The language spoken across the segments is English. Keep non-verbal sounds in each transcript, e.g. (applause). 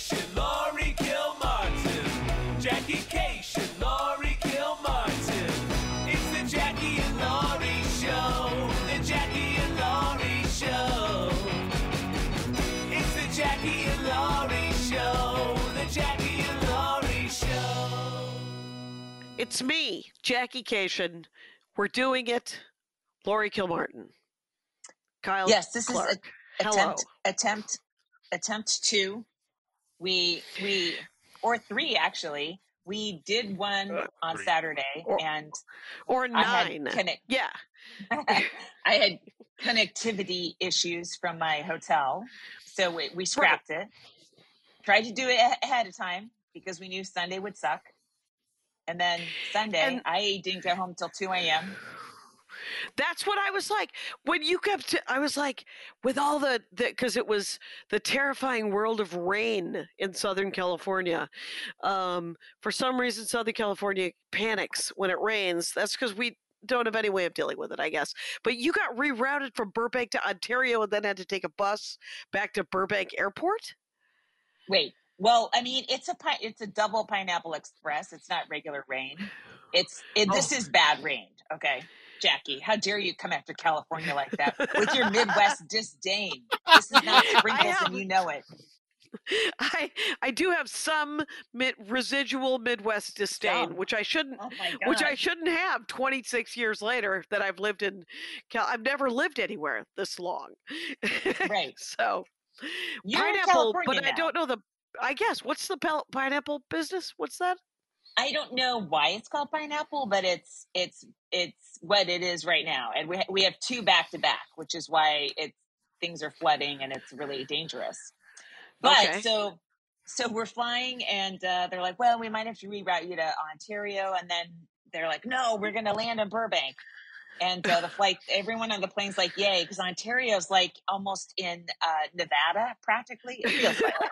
Kashian, Laurie Kilmartin. Jackie Kashian, Laurie Kilmartin. It's the Jackie and Laurie Show. The Jackie and Laurie Show. It's the Jackie and Laurie Show. The Jackie and Laurie Show. It's me, Jackie Kashian. We're doing it. Laurie Kilmartin. Kyle Yes, this Clark. is a, Hello. attempt attempt attempt two. We we or three actually. We did one Uh, on. Saturday, Or- and Or I nine. connect. yeah. (laughs) I had connectivity issues from my hotel, so we, we scrapped it. Tried to do it ahead of time because we knew Sunday would suck. And then Sunday, And- I didn't get home till two a.m. That's what I was like when you kept. I was like, with all the because it was the terrifying world of rain in Southern California. Um, for some reason, Southern California panics when it rains. That's because we don't have any way of dealing with it, I guess. But you got rerouted from Burbank to Ontario and then had to take a bus back to Burbank Airport. Wait. Well, I mean, it's a it's a double pineapple express. It's not regular rain. It's it, this Oh. is bad rain. Okay, Jackie, how dare you come after California like that with your (laughs) Midwest disdain? This is not (laughs) sprinkles, and you know it. I I do have some mid, residual Midwest disdain, Some. which I shouldn't Oh which I shouldn't have 26 years later that I've lived in Cal- I've never lived anywhere this long. Right. (laughs) so You're pineapple, but California I don't know the I guess what's the pineapple business? What's that? I don't know why it's called pineapple, but it's it's it's what it is right now, and we ha- we have two back to back, which is why it's things are flooding and it's really dangerous. But Okay. so so we're flying, and uh, they're like, "Well, we might have to reroute you to Ontario," and then they're like, "No, we're going to land in Burbank." And uh, the (laughs) flight, everyone on the plane's like, "Yay!" Because Ontario's like almost in uh, Nevada, practically. It feels like. (laughs)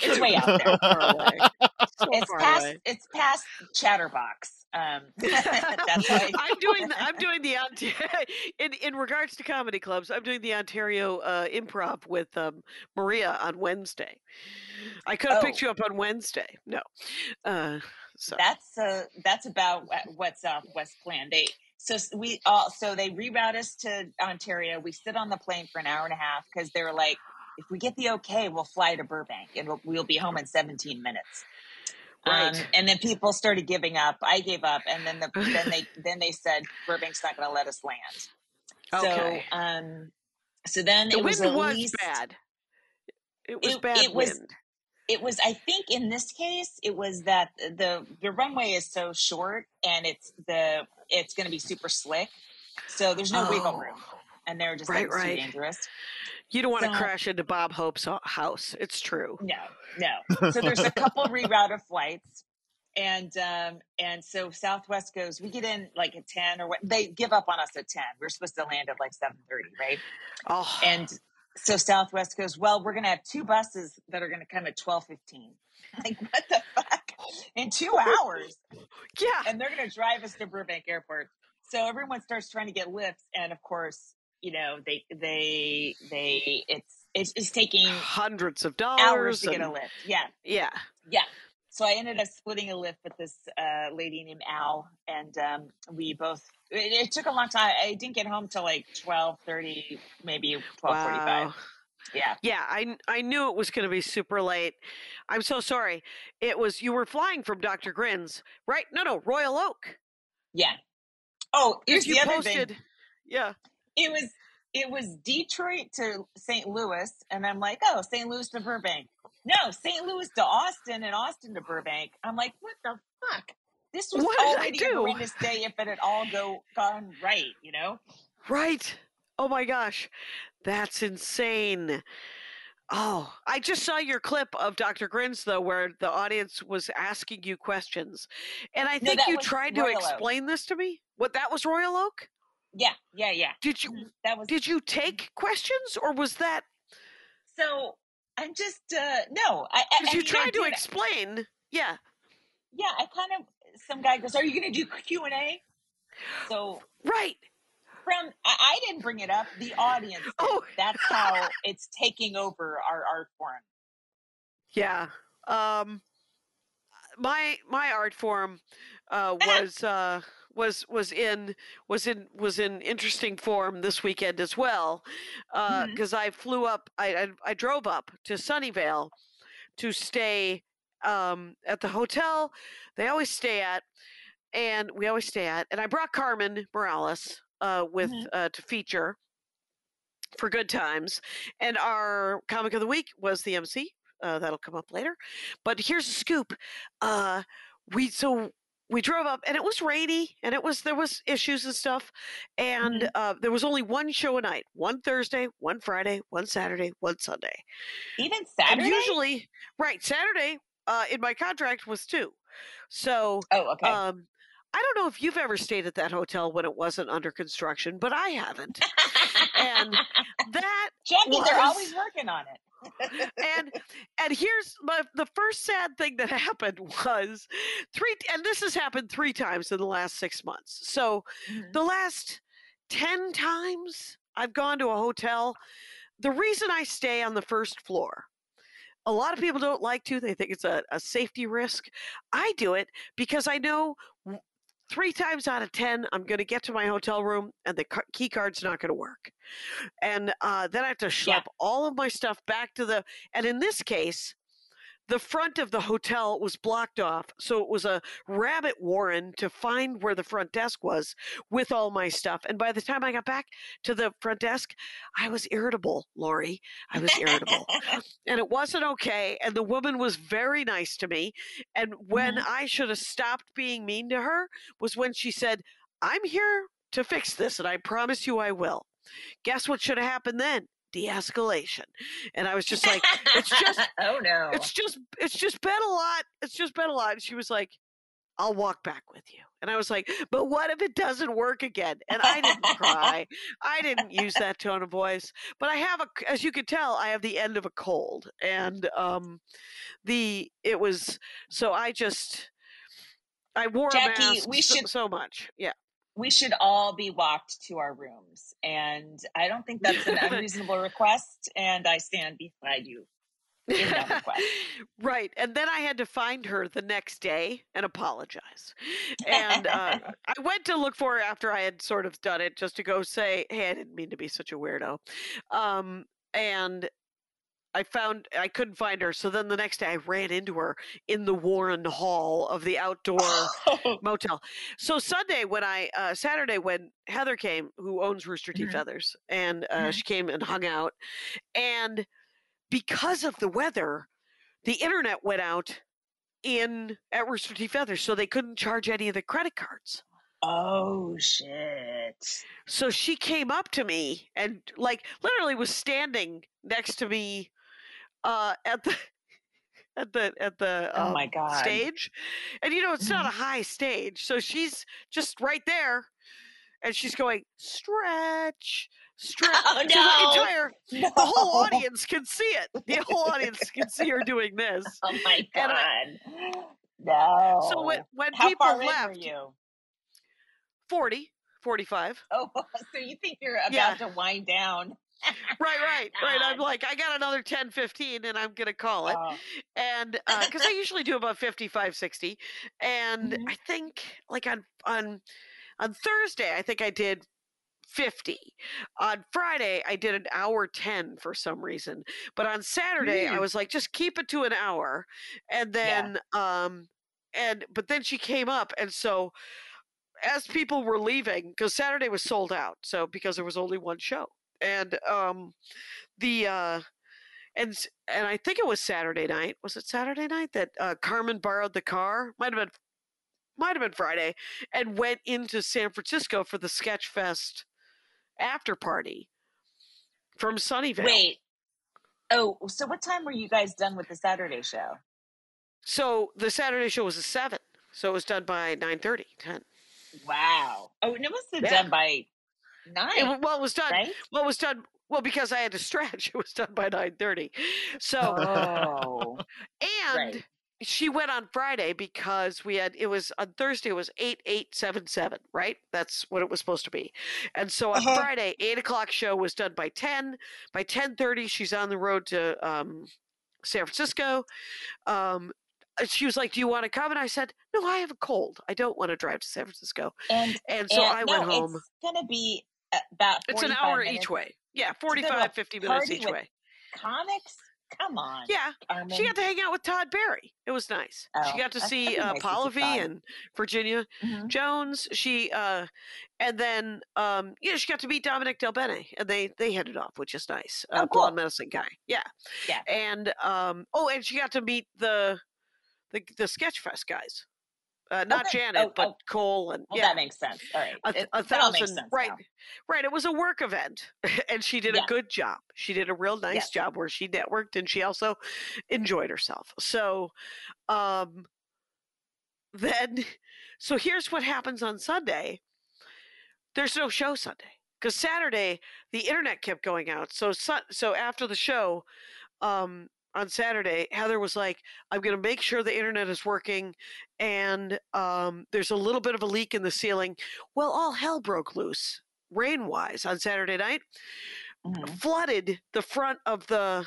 it's way out there. (laughs) Far away. So It's past. away. It's past Chatterbox. Um, (laughs) (laughs) that's why. I'm doing the, I'm doing the Ontario in in regards to comedy clubs. I'm doing the Ontario uh, improv with um, Maria on Wednesday. I could have picked Oh. you up on Wednesday. No, uh, so that's uh, that's about what- what Southwest planned. They so we all so they reroute us to Ontario. We sit on the plane for an hour and a half because they're like, if we get the okay, we'll fly to Burbank and we'll, we'll be home in 17 minutes. Um, Right. and then people started giving up. I gave up, and then the (laughs) then they then they said Burbank's not going to let us land. Okay. So um, so then the it was was least bad. It was It- bad it was- wind. it was i think in this case it was that the the runway is so short and it's the it's going to be super slick so there's no wiggle Oh. room and they're just Right, like it's right. too dangerous You don't want to So- crash into Bob Hope's house. It's true. no no so there's a couple (laughs) reroute of flights and um and so southwest goes we get in like at 10 or what they give up on us at 10 we're supposed to land at like 7.30 right Oh, and so southwest goes well we're going to have two buses that are going to come at 12.15 (laughs) like what the fuck in two hours yeah. and they're going to drive us to Burbank Airport. So everyone starts trying to get lifts, and of course, you know they they they it's it's, it's taking Hundreds of dollars. hours to get a lift. Yeah, Yeah. yeah. So I ended up splitting a lift with this uh, lady named Al, and um, we both. It, it took a long time. I didn't get home till like twelve thirty, maybe twelve forty five. Wow. Yeah, Yeah, I I knew it was going to be super late. I'm so sorry. It was you were flying from Dr. Grins, right? No, no, Royal Oak. yeah. Oh, here's you the other posted. thing. Yeah. It was it was Detroit to St. Louis, and I'm like, oh, St. Louis to Burbank. No, St. Louis to Austin and Austin to Burbank. I'm like, what the fuck? This was What already a do? horrendous day if it had all go gone right, you know? Right. Oh my gosh. That's insane. Oh, I just saw your clip of Dr. Grins though where the audience was asking you questions. And I think that you tried to Royal Oak. explain this to me. What that was Royal Oak? Yeah, yeah, yeah. Did you Mhm. That was did you take questions or was that so. I'm just uh no. I, I, I cuz you mean, I to explain? Yeah. Yeah, I kind of. Some guy goes, "Are you going to do Q and A?" So Right. from I, I didn't bring it up. The audience. did. Oh. that's how it's taking over our art form. Yeah. Um, my my art form uh, (laughs) was uh, was was in was in was in interesting form this weekend as well because I flew up I, I I drove up to Sunnyvale to stay um, at the hotel they always stay at and we always stay at and I brought Carmen Morales uh, with Mhm. uh, to feature for good times and our comic of the week was the MC uh, that'll come up later but here's a scoop uh, we so we drove up and it was rainy and it was there was issues and stuff and Mhm. uh, there was only one show a night one thursday one friday one saturday one sunday Even saturday and usually right saturday uh, in my contract was two so oh, okay. um, i don't know if you've ever stayed at that hotel when it wasn't under construction but i haven't and that (laughs) Jackie, they're always working on it. and (laughs) and here's my, the first sad thing that (laughs) happened was three and this has happened three times in the last six months so Mhm. the last 10 times i've gone to a hotel the reason i stay on the first floor a lot of people don't like to they think it's a, a safety risk i do it because i know three times out of ten i'm going to get to my hotel room and the key card's not going to work and uh, then i have to schlep Yeah. all of my stuff back to the and in this case the front of the hotel was blocked off so it was a rabbit warren to find where the front desk was with all my stuff and by the time i got back to the front desk i was irritable Laurie. I was irritable. (laughs) And it wasn't okay and the woman was very nice to me and when Mhm. i should have stopped being mean to her was when she said i'm here to fix this and i promise you i will. Guess what should have happened then de-escalation and i was just like it's just (laughs) oh no. it's just it's just been a lot it's just been a lot and she was like i'll walk back with you and i was like but what if it doesn't work again and i didn't cry i didn't use (laughs) that tone of voice but i have a as you can tell i have the end of a cold and um the it was so i just i wore Jackie, a mask we so, should- so much yeah we should all be walked to our rooms. And I don't think that's an (laughs) unreasonable request. And I stand beside you in that (laughs) request. right and then i had to find her the next day and apologize and uh, (laughs) i went to look for her after i had sort of done it just to go say hey i didn't mean to be such a weirdo um, and i found i couldn't find her so then the next day i ran into her in the warren hall of the outdoor (laughs) motel. So Sunday when I uh, Saturday when Heather came, who owns Rooster T. Mhm. Feathers, and uh, Mhm. she came and hung out, and because of the weather, the internet went out in at Rooster T. Feathers, so they couldn't charge any of the credit cards. oh shit. So she came up to me and like literally was standing next to me uh, at the (laughs) at the at the Oh um, my God. Mm-hmm. stage, and you know it's not a high stage, so she's just right there, and she's going stretch, stretch. (laughs) Oh, So the entire (laughs) No. the whole audience can see it. The whole audience can see her doing this. Oh my god. no. (gasps) So when when How people left, were you? 40, 45. Oh, so you think you're about Yeah. to wind down? Right, right, right. I'm (laughs) like, I got another 10, 15, and I'm gonna call it. Oh. and because I usually do about 55, 60, and Mhm. I think like on on on Thursday, I think I did 50. On Friday, I did an hour 10 for some reason, but on Saturday, I Mm. was like, just keep it to an hour, and Yeah. then um and but then she came up, and so as people were leaving, because Saturday was sold out, so because there was only one show, and um the uh and and I think it was Saturday night. Was it Saturday night that uh, Carmen borrowed the car? Might have been, might have been Friday, and went into San Francisco for the Sketch Fest after party from Sunnyvale. Wait. Oh, so what time were you guys done with the Saturday show? So the Saturday show was a seven, so it was done by 9:30, 10. Wow. Oh, and it must have Yeah. done by Nine, wa- well, it was done. right? Well, it was done. Well, because I had to stretch, (laughs) it was done by 9:30. So Oh, (laughs) and right. she went on Friday because we had it was on Thursday it was eight eight seven seven right that's what it was supposed to be, and so on Uh-huh. Friday eight o'clock show was done by ten by ten thirty she's on the road to um, San Francisco. Um, she was like, "Do you want to come?" And I said, "No, I have a cold. I don't want to drive to San Francisco." And And so and I no, went home. it's gonna be about It's an hour minutes. each way. Yeah, to go to a 45, 50 minutes each way. Comics? Come on, Yeah, Carmen. she got to hang out with Todd Barry. It was nice. Oh, she got to see uh, nice Pallavi Todd. and Virginia Mhm. Jones. She uh, and then um, yeah, she got to meet Dominic Del Bene, and they they hit it off, which is nice. Oh, Uh, cool. blonde medicine guy. Yeah, Yeah. And um, oh, and she got to meet the the the Sketchfest guys. Uh, not Okay. Janet, Oh, but oh. Cole and Well, yeah. that makes sense. All right, a, It- a it all makes thousand sense right now. right it was a work event (laughs) and she did Yeah. a good job she did a real nice Yes. job where she networked and she also enjoyed herself so um then (laughs) so here's what happens on sunday there's no show sunday because saturday the internet kept going out so so after the show um on Saturday, Heather was like, I'm going to make sure the internet is working and um, there's a little bit of a leak in the ceiling. Well, all hell broke loose, rain wise, on Saturday night, Mhm. flooded the front of the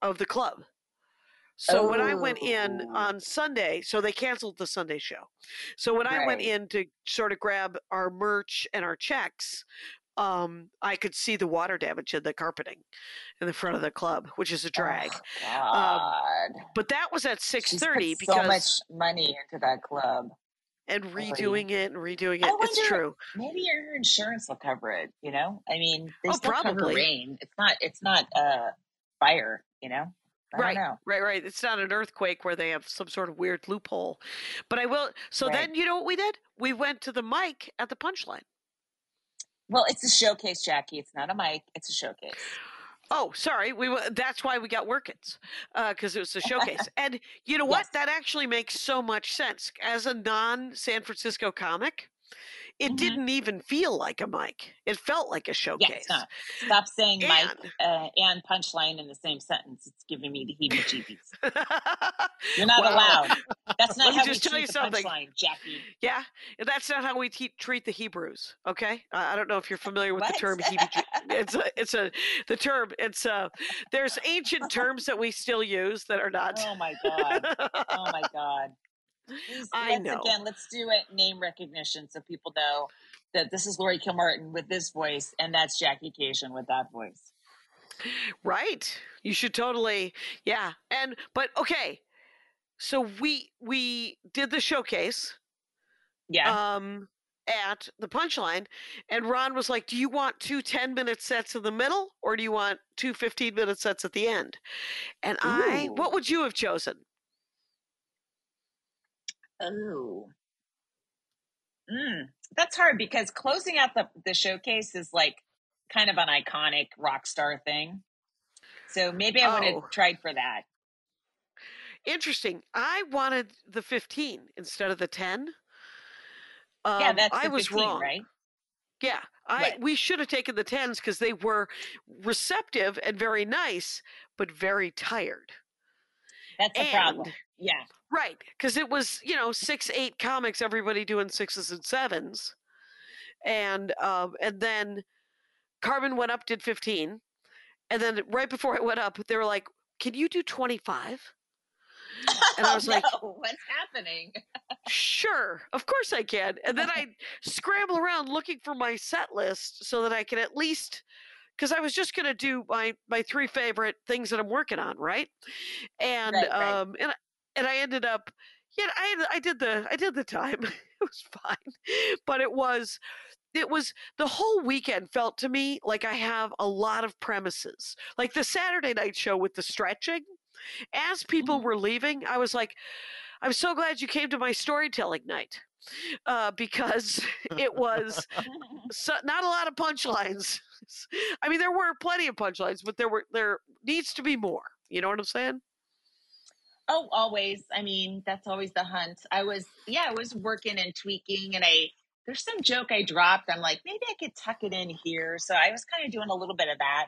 of the club. So when I went in Oh. on Sunday, so they canceled the Sunday show. So when I went in to sort of grab our merch and our checks, um, I could see the water damage in the carpeting in the front of the club, which is a drag. Oh, God. But that was at six thirty because so much money into that club. and redoing it and redoing it. It's wonder- true. Maybe your insurance will cover it. You know, I mean, they Oh, still cover probably. rain. It's not. It's not uh fire. You know. I right, know. right, right. It's not an earthquake where they have some sort of weird loophole. But I will. So Right. then, you know what we did? We went to the mic at the punchline. Well, it's a showcase, Jackie. It's not a mic. It's a showcase. Oh, sorry. We wa- that's why we got workins because uh, it was a showcase. (laughs) and you know what? Yes. That actually makes so much sense. As a non San Francisco comic, it Mhm. didn't even feel like a mic. It felt like a showcase. it's not. Stop saying mic And- uh, and punchline in the same sentence. It's giving me the heebie-jeebies. You're (laughs) not Wow. allowed. That's not how just we tell you treat the something. punchline, Jackie. Yeah, that's not how we te- treat the Hebrews. Okay, I I don't know if you're familiar with the What? term Hebrew. It's a, it's a, the term. It's uh There's ancient terms that we still use that are not. Oh my god. Oh my god. (laughs) (laughs) Please, I let's know. again, let's do it name recognition so people know that this is Laurie Kilmartin with this voice and that's Jackie Kashian with that voice. right. You should totally. Yeah. And but okay. So we we did the showcase. Yeah. um, at the punchline, and Ron was like, "Do you want two 10 minute sets in the middle, or do you want two 15 minute sets at the end?" And I, what would you have chosen? Oh. Mm, that's hard because closing out the, the showcase is like kind of an iconic rock star thing. So maybe I would have Oh. tried for that. Interesting. I wanted the 15 instead of the 10. Um, yeah, that's I was 15, wrong. right? Yeah, I we should have taken the 10s because they were receptive and very nice, but very tired. That's the problem. Yeah. Right, because it was you know six, eight comics, everybody doing sixes and sevens, and um, and then Carmen went up, did fifteen, and then right before it went up, they were like, "Can you do 25? (laughs) And I Oh, was like, no, what's happening? Sure, of course I can. And then I scramble around looking for my set list so that I can at least because I was just gonna do my my three favorite things that I'm working on, right? And Right, right. um and and I ended up yeah, I I did the I did the time. (laughs) it was fine. But it was it was the whole weekend felt to me like I have a lot of premises. Like the Saturday night show with the stretching. As people Mhm. were leaving, I was like, I'm so glad you came to my storytelling night. Uh, because (laughs) it was (laughs) so, not a lot of punchlines. I mean, there were plenty of punchlines, but there were there needs to be more. You know what I'm saying? Oh, always. I mean, that's always the hunt. I was, yeah, I was working and tweaking, and I there's some joke I dropped. I'm like, maybe I could tuck it in here. So I was kind of doing a little bit of that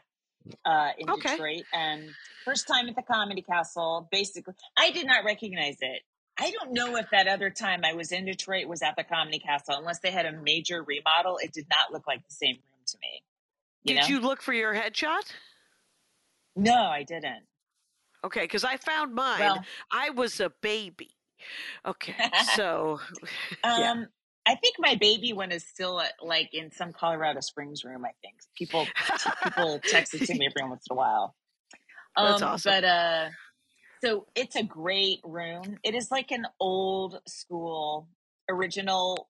uh, in Okay. Detroit. And first time at the Comedy Castle, basically, I did not recognize it. I don't know if that other time I was in Detroit was at the Comedy Castle, unless they had a major remodel. It did not look like the same room to me. You Did know? you look for your headshot? No, I didn't. Okay, because I found mine. Well, I was a baby. Okay, (laughs) so um, Yeah. I think my baby one is still at, like in some Colorado Springs room. I think people people text it to me (laughs) every once in a while. That's Um, awesome. But uh, so it's a great room. It is like an old school original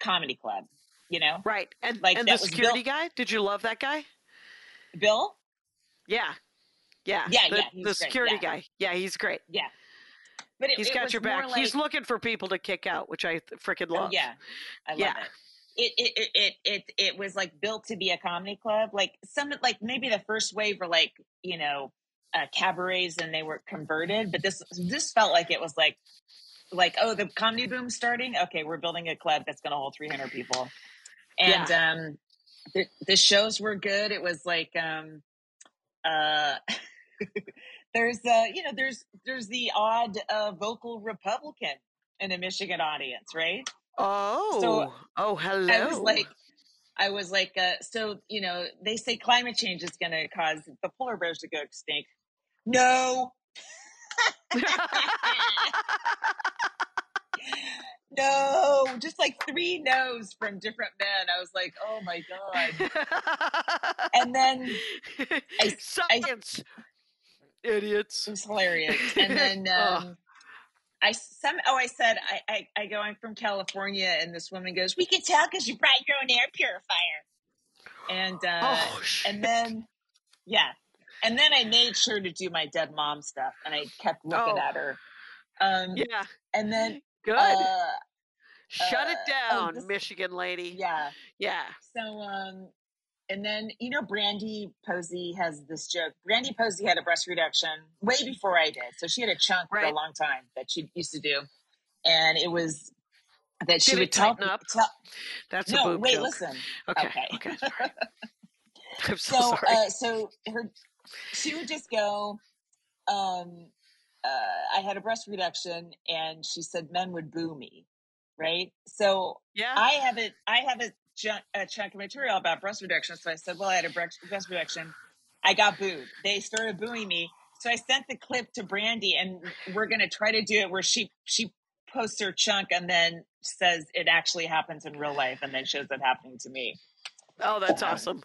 comedy club. You know, right, and Like, and the security built- guy. Did you love that guy? Bill. Yeah, yeah, Yeah, the, yeah, the security yeah. guy. Yeah, he's great. Yeah, but it, He's it got your back. Like, he's looking for people to kick out, which I freaking Oh, love. yeah, I love Yeah. it. It, it it it it was like built to be a comedy club. Like some like maybe the first wave were like you know uh, cabarets and they were converted, but this this felt like it was like like oh the comedy boom starting. Okay, we're building a club that's going to hold three hundred people, and um the the shows were good. It was like um uh. (laughs) (laughs) there's uh you know there's there's the odd uh vocal republican in a michigan audience right Oh, so oh, hello. I was like, I was like, uh, so you know, they say climate change is going to cause the polar bears to go extinct. No, (laughs) no, just like three no's from different men. I was like, oh my god. (laughs) And then I- science, idiots. it was hilarious. And (laughs) then Oh. um, I some oh I said I, I I go I'm from California, and this woman goes, we can tell because you brought your own air purifier. And uh, oh, and then yeah and then i made sure to do my dead mom stuff and i kept looking Oh. at her um yeah, and then good. uh Shut it uh, oh, down, this- Michigan lady. yeah yeah. so um and then you know Brandie Posey has this joke Brandie Posey had a breast reduction way before i did so she had a chunk for a long time that she used to do and it was that she Did would it tell, up? tell That's a no boob wait joke. listen Okay. okay. Okay. (laughs) (laughs) I'm so, so sorry. uh so her she would just go um uh i had a breast reduction and she said men would boo me right so yeah. i have it i have a chunk, a of material about breast reduction so i said well i had a breast, reduction i got booed they started booing me so i sent the clip to Brandie and we're going to try to do it where she she posts her chunk and then says it actually happens in real life and then shows it happening to me oh, that's um, awesome.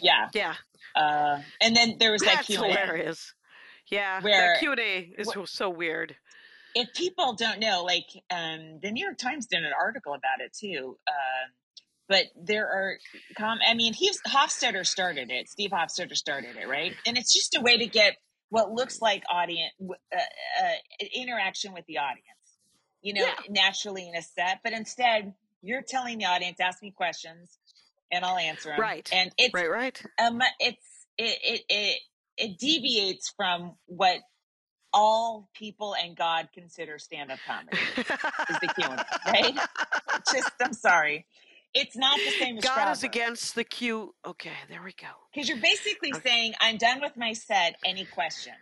yeah Yeah. uh and then there was that That's q&a hilarious. Yeah. Where- that Q and A is wh- so weird. if people don't know, like um, the New York Times did an article about it too. Um, but there are, com- I mean, he's Hofstetter started it. Steve Hofstetter started it, right? And it's just a way to get what looks like audience uh, uh, interaction with the audience, you know, Yeah. naturally in a set. But instead, you're telling the audience, ask me questions, and I'll answer them. Right. And it's Right. Right. um, it's it it it, it deviates from what all people and God consider stand-up comedy is the Q right? (laughs) Just I'm sorry, it's not the same as God is against the Q. Okay, there we go. because you're basically Okay. saying I'm done with my set. Any questions?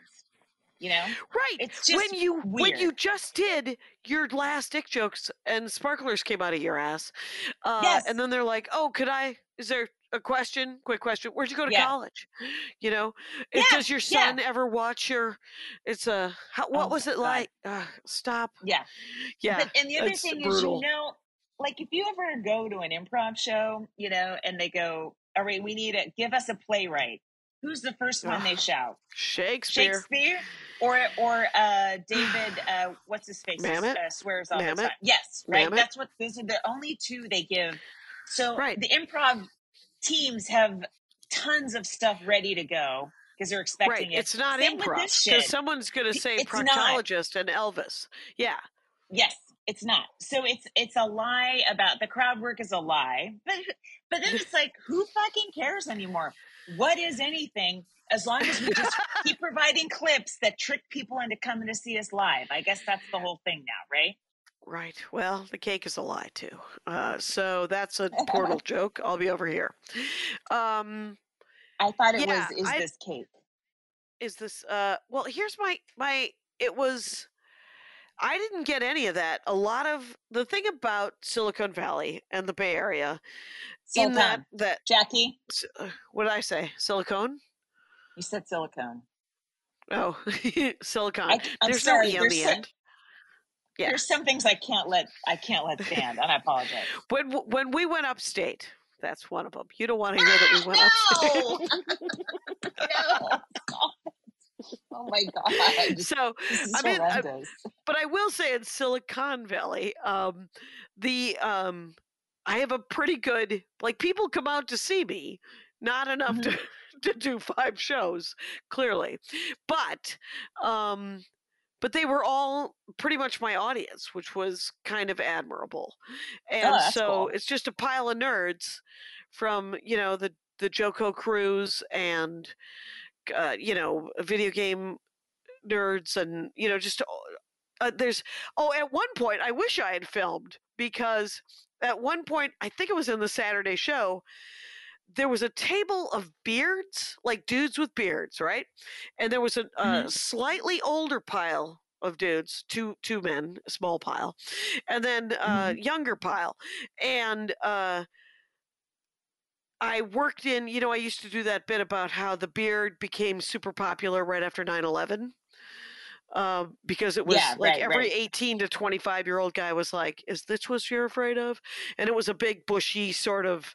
You know, Right. it's just when you when you just did your last dick jokes and sparklers came out of your ass, uh, Yes. and then they're like, "Oh, could I? Is there a question? Quick question. Where'd you go to Yeah. college? You know, Yeah, does your yeah. son ever watch your? It's a how, what Oh was it God. like? Uh, stop. yeah. Yeah. But, and the other thing brutal. is, you know, like if you ever go to an improv show, you know, and they go, "All right, we need it. Give us a playwright." Who's the first one they shout? Shakespeare. Shakespeare or or uh David (sighs) uh what's his face Mamet? uh, swears all the time. Yes, right. Mamet? That's what those are the only two they give. So Right. the improv teams have tons of stuff ready to go because they're Right. expecting it. It's not Same improv because someone's going to say it's not. proctologist and Elvis. Yeah. Yes, it's not. So it's it's a lie about the crowd work is a lie. (laughs) But but then it's like who fucking cares anymore? What is anything as long as we just (laughs) keep providing clips that trick people into coming to see us live. I guess that's the whole thing now, right? Right. Well, the cake is a lie too. Uh, so that's a (laughs) portal joke. I'll be over here. Um, I thought it Yeah, was is I- this cake. is this? Uh, well, here's my my. It was. I didn't get any of that. A lot of the thing about Silicon Valley and the Bay Area, in that that Jackie, uh, what did I say? Silicone. you said silicone. Oh, (laughs) silicon. I, I'm There's sorry. no e on the so- end. Yeah. there's some things I can't let I can't let stand, and I apologize. (laughs) When when we went upstate, that's one of them. You don't want to hear that we went upstate. no, (laughs) stop it. (laughs) Oh my god, so, I mean, I- but I will say in Silicon Valley, um, the um, I have a pretty good like people come out to see me, not enough to (laughs) to do five shows clearly, but um, but they were all pretty much my audience, which was kind of admirable, and that's so cool. it's just a pile of nerds from you know the the Joko crews and uh, you know video game nerds and you know just uh, there's oh at one point i wish i had filmed because at one point i think it was in the saturday show there was a table of beards like dudes with beards right? And there was a, a slightly older pile of dudes two two men small pile and then uh younger pile. And uh I worked in, you know, I used to do that bit about how the beard became super popular right after 9 11. Um, because it was Yeah, like right, every right. 18 to 25 year old guy was like, Is this what you're afraid of? And it was a big, bushy, sort of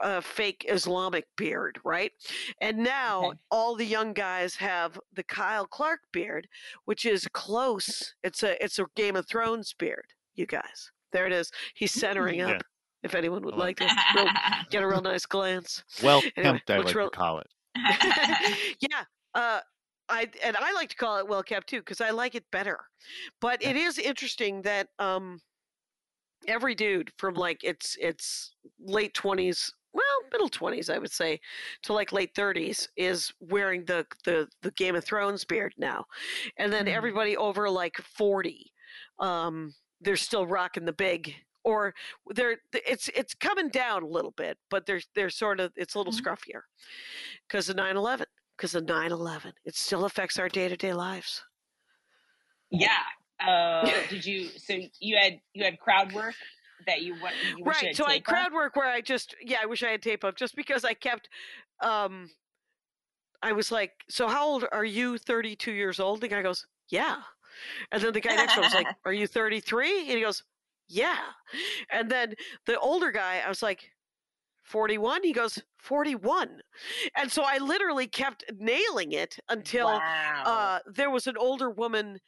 uh, fake Islamic beard, right? And now Okay. all the young guys have the Kyle Clark beard, which is close. It's a it's a Game of Thrones beard, you guys. There it is. He's centering (laughs) Yeah. up. If anyone would like to (laughs) real, get a real nice glance. Well Anyway, kept, I like real- to call it. (laughs) yeah. Uh, I and I like to call it well kept too because I like it better. But it is interesting that um, every dude from like it's it's late twenties, well middle twenties I would say, to like late thirties is wearing the the the Game of Thrones beard now, and then Mhm. everybody over like forty, um, they're still rocking the big. Or they're it's it's coming down a little bit, but they're they're sort of it's a little Mhm. scruffier because of 9-11 because of 9-11 it still affects our day-to-day lives yeah. Uh, (laughs) did you? So you had you had crowd work that you went. You right so i crowd work where i just yeah i wish i had tape of just because i kept um i was like so how old are you 32 years old the guy goes yeah and then the guy next to him was like (laughs) are you 33 and he goes yeah and then the older guy i was like 41 he goes 41 and so i literally kept nailing it until wow. uh, there was an older woman,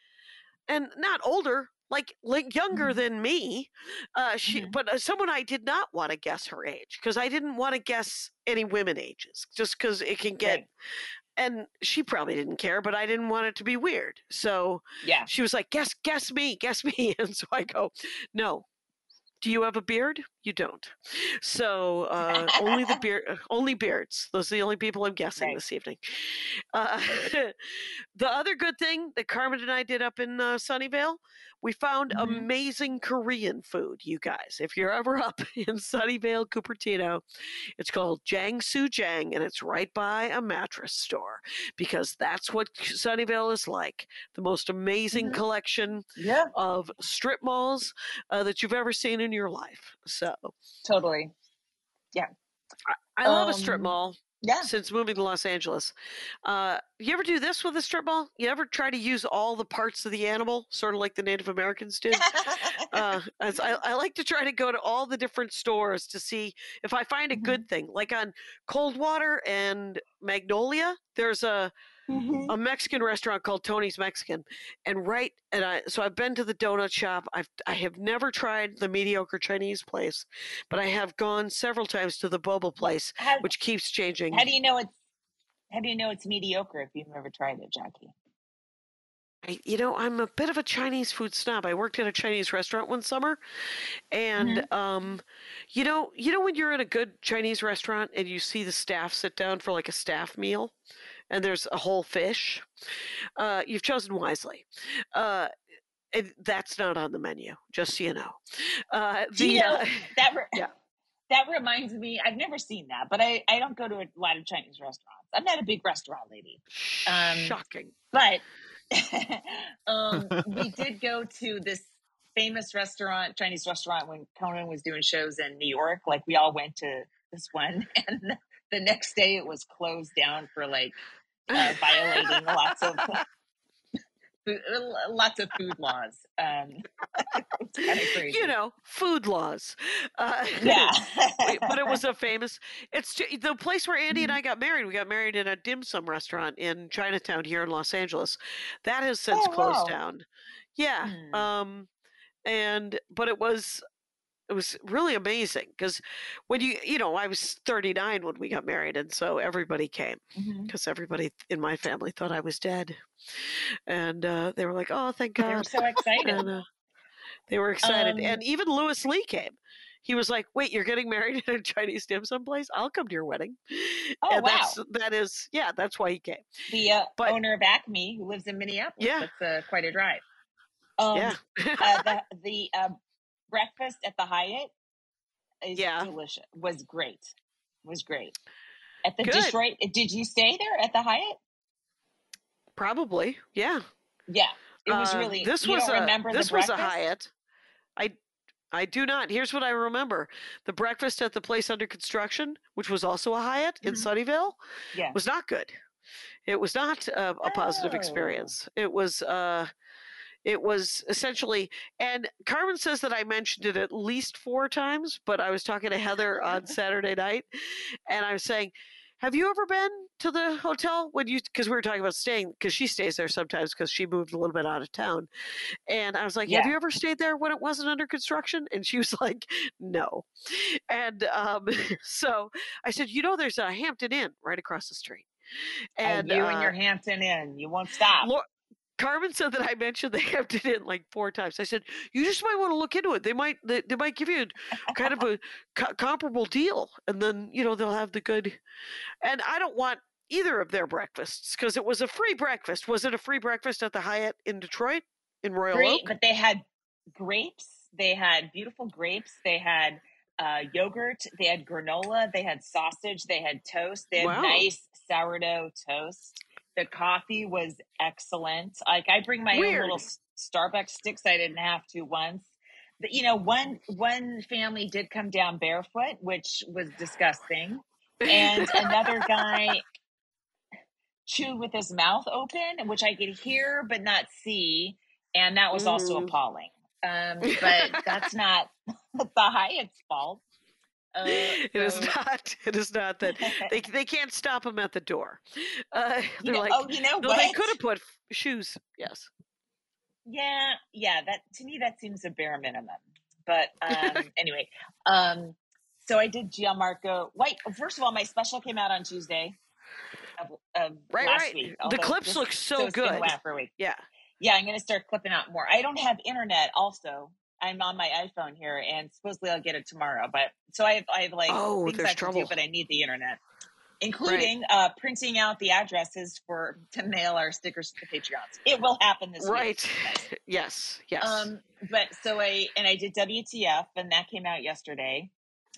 and not older, like like younger Mhm. than me. Uh, she, Mhm. but uh, someone I did not want to guess her age because I didn't want to guess any women ages, just because it can get. Right. And she probably didn't care, but I didn't want it to be weird. So yeah. she was like, "Guess, guess me, guess me." (laughs) And so I go, "No." Do you have a beard? You don't. So uh, only the beard, uh, only beards. Those are the only people I'm guessing Right. this evening. Uh, (laughs) the other good thing that Carmen and I did up in uh, Sunnyvale, we found Mhm. amazing Korean food. You guys, if you're ever (laughs) up in Sunnyvale, Cupertino, it's called Jang Soo Jang, and it's right by a mattress store because that's what Sunnyvale is like. The most amazing Mhm. collection Yeah. of strip malls uh, that you've ever seen in your life. So Totally. Yeah. I love a strip Um, mall Yeah. since moving to Los Angeles. Uh, you ever do this with a strip mall? You ever try to use all the parts of the animal, sort of like the Native Americans did? uh, (laughs) as I, I like to try to go to all the different stores to see if I find a Mhm. good thing. Like on Coldwater and Magnolia, there's a Mhm. a Mexican restaurant called Tony's Mexican, and right and I so I've been to the donut shop. I've I have never tried the mediocre Chinese place, but I have gone several times to the boba place, How, which keeps changing. how do you know it's how do you know it's mediocre if you've never tried it, Jackie? I, you know, I'm a bit of a Chinese food snob. I worked at a Chinese restaurant one summer, and um, you know, you know when you're in a good Chinese restaurant and you see the staff sit down for like a staff meal, and there's a whole fish, uh, you've chosen wisely. Uh, and that's not on the menu, just so you know. Uh, the you know uh, that? Re- (laughs) Yeah. That reminds me. I've never seen that, but I I don't go to a lot of Chinese restaurants. I'm not a big restaurant lady, um, shocking. but (laughs) um, we did go to this famous restaurant, Chinese restaurant, when Conan was doing shows in New York. Like we all went to this one, (laughs) and the next day it was closed down for like uh, violating lots of (laughs) food, lots of food laws. Um, (laughs) it's kind of crazy. You know, food laws. Uh, yeah. (laughs) But it was a famous. It's the place where Andy and Mhm. I got married. We got married in a dim sum restaurant in Chinatown here in Los Angeles. That has since Oh, closed wow. down. Yeah. Hmm. Um, and but it was it was really amazing because when you you know I was 39 when we got married, and so everybody came because everybody in my family thought I was dead, and uh, they were like, "Oh, thank god They were God!" so excited. and uh, they were excited. Um, and even Louis Lee came. He was like, "Wait, you're getting married in a Chinese dim sum place? I'll come to your wedding." Oh, and wow. that's that is yeah, that's why he came. the uh, But- owner of Acme, who lives in Minneapolis. Yeah. That's uh, quite a drive. Um, yeah, uh, the (laughs) the uh, breakfast at the Hyatt is Yeah. delicious. Was great. Was great. At the Good. Detroit, did you stay there at the Hyatt? probably yeah. Yeah, it was Uh, really. this was a this the was a? Hyatt. I I do not. Here's what I remember: the breakfast at the place under construction, which was also a Hyatt in Mhm. Sunnyvale, Yeah. was not good. It was not a, a positive Oh. experience. It was uh it was essentially and Carmen says that I mentioned it at least four times, but I was talking to Heather on (laughs) Saturday night and I was saying, "Have you ever been to the hotel when you because we were talking about staying because she stays there sometimes because she moved a little bit out of town." And I was like, "Have you ever stayed there when it wasn't under construction?" And she was (laughs) like, "No." And um, (laughs) so I said, "You know, there's a Hampton Inn right across the street." And And you uh, and your Hampton Inn, you won't stop. Carmen said that I mentioned they the Hampton Inn like four times. I said you just might want to look into it. They might they, they might give you kind of a co- comparable deal, and then you know they'll have the good. And I don't want either of their breakfasts because it was a free breakfast. Was it a free breakfast at the Hyatt in Detroit in Royal Great, Oak? but they had grapes. They had beautiful grapes. They had uh, yogurt. They had granola. They had sausage. They had toast. They had Wow. nice sourdough toast. The coffee was excellent. Like I bring my own little Starbucks sticks. I didn't have to once. But, you know, one one family did come down barefoot, which was disgusting, and another guy chewed with his mouth open, which I could hear but not see, and that was also Mm. appalling. Um, but (laughs) that's not (laughs) the Hyatt's fault. Uh, it is so- not. (laughs) It is not that (laughs) they they can't stop them at the door. Uh, (laughs) they're know- like, oh, you know no, what? they could have put f- shoes. Yes. Yeah, yeah. That to me that seems a bare minimum. But um, anyway, um, so I did Gianmarco. Wait, first of all, my special came out on Tuesday of, of Right, right. week. The clips this- look so it's good. for a week. Yeah. Yeah, I'm going to start clipping out more. I don't have internet. Also, I'm on my iPhone here, and supposedly I'll get it tomorrow. But so I have, I have like Oh, things there's I to trouble. do, but I need the internet, including uh, printing out the addresses for to mail our stickers to the Patreons. It will happen this week. Right. yes. Yes. Um, but so I and I did WTF, and that came out yesterday,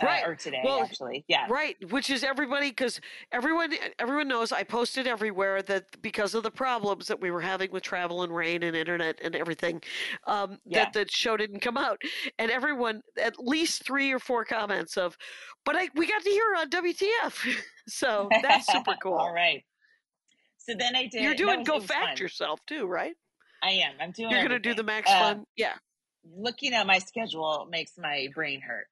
uh, Right. or today Well, actually. Yeah, Right, which is everybody because everyone everyone knows I posted everywhere that because of the problems that we were having with travel and rain and internet and everything, um, Yeah. that the show didn't come out, and everyone at least three or four comments of, but I we got to hear on WTF, (laughs) so that's super (laughs) cool. All right. So then I did. You're doing go was fun. fact yourself too, right? I am. I'm doing. You're gonna do the Max Uh, Fun, yeah. looking at my schedule makes my brain hurt.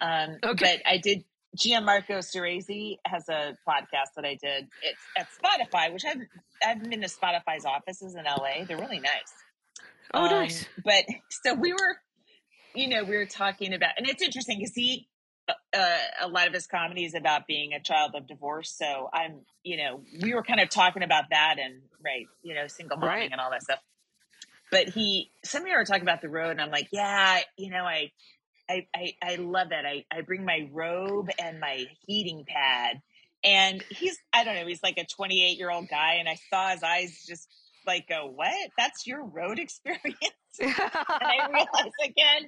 Um, Okay. But I did. Gianmarco Soresi has a podcast that I did. It's at Spotify, which I've I've been to Spotify's offices in LA. They're really nice. Oh, Um, nice. But (laughs) so we were, you know, we were talking about, and it's interesting because he, uh, a lot of his comedy is about being a child of divorce. So I'm, you know, we were kind of talking about that and right, you know, single momming Right. and all that stuff. But he, some of you were talking about the road, and I'm like, yeah, you know, I, I, I, I love that. I, I bring my robe and my heating pad. And he's, I don't know, he's like a 28 year old guy. And I saw his eyes just like go, what? That's your road (laughs) experience? (laughs) and I realize again,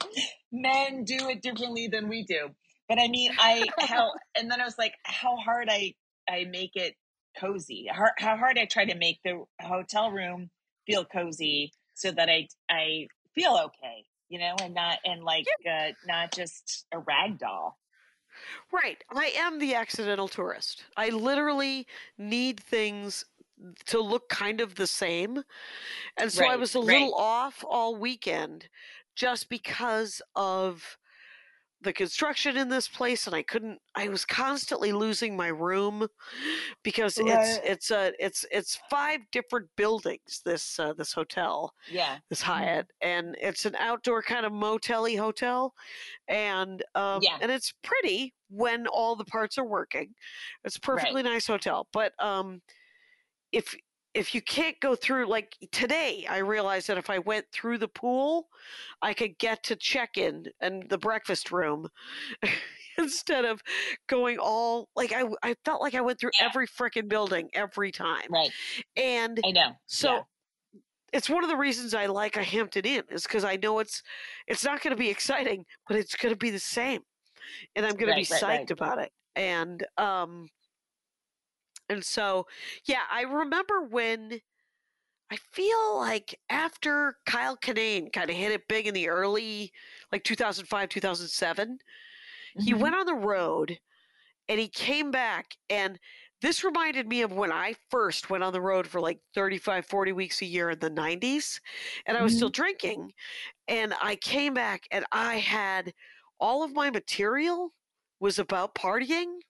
men do it differently than we do. But I mean, I how (laughs) and then I was like, how hard I I make it cozy, how, how hard I try to make the hotel room feel cozy so that I I feel okay, you know, and not and like uh, not just a rag doll. Right. I am the accidental tourist. I literally need things to look kind of the same. And so I was a right. little off all weekend just because of the construction in this place and I couldn't I was constantly losing my room because it's Right. it's a it's it's five different buildings this uh, this hotel Yeah. this Mhm. Hyatt and it's an outdoor kind of motelly hotel and um Yeah. and it's pretty when all the parts are working it's a perfectly nice hotel but um if if you can't go through like today i realized that if i went through the pool i could get to check in and the breakfast room (laughs) instead of going all like i i felt like i went through Yeah. every freaking building every time Right. and I know. so yeah. it's one of the reasons I like a Hampton Inn is because I know it's it's not going to be exciting, but it's going to be the same, and I'm going to be Right, psyched right, right. about it. And um, and so yeah, I remember when I feel like after Kyle Kinane kind of hit it big in the early like 2005 2007, he Mhm. went on the road and he came back and this reminded me of when I first went on the road for like 35, 40 weeks a year in the 90s. And I was still drinking. And I came back and I had all of my material was about partying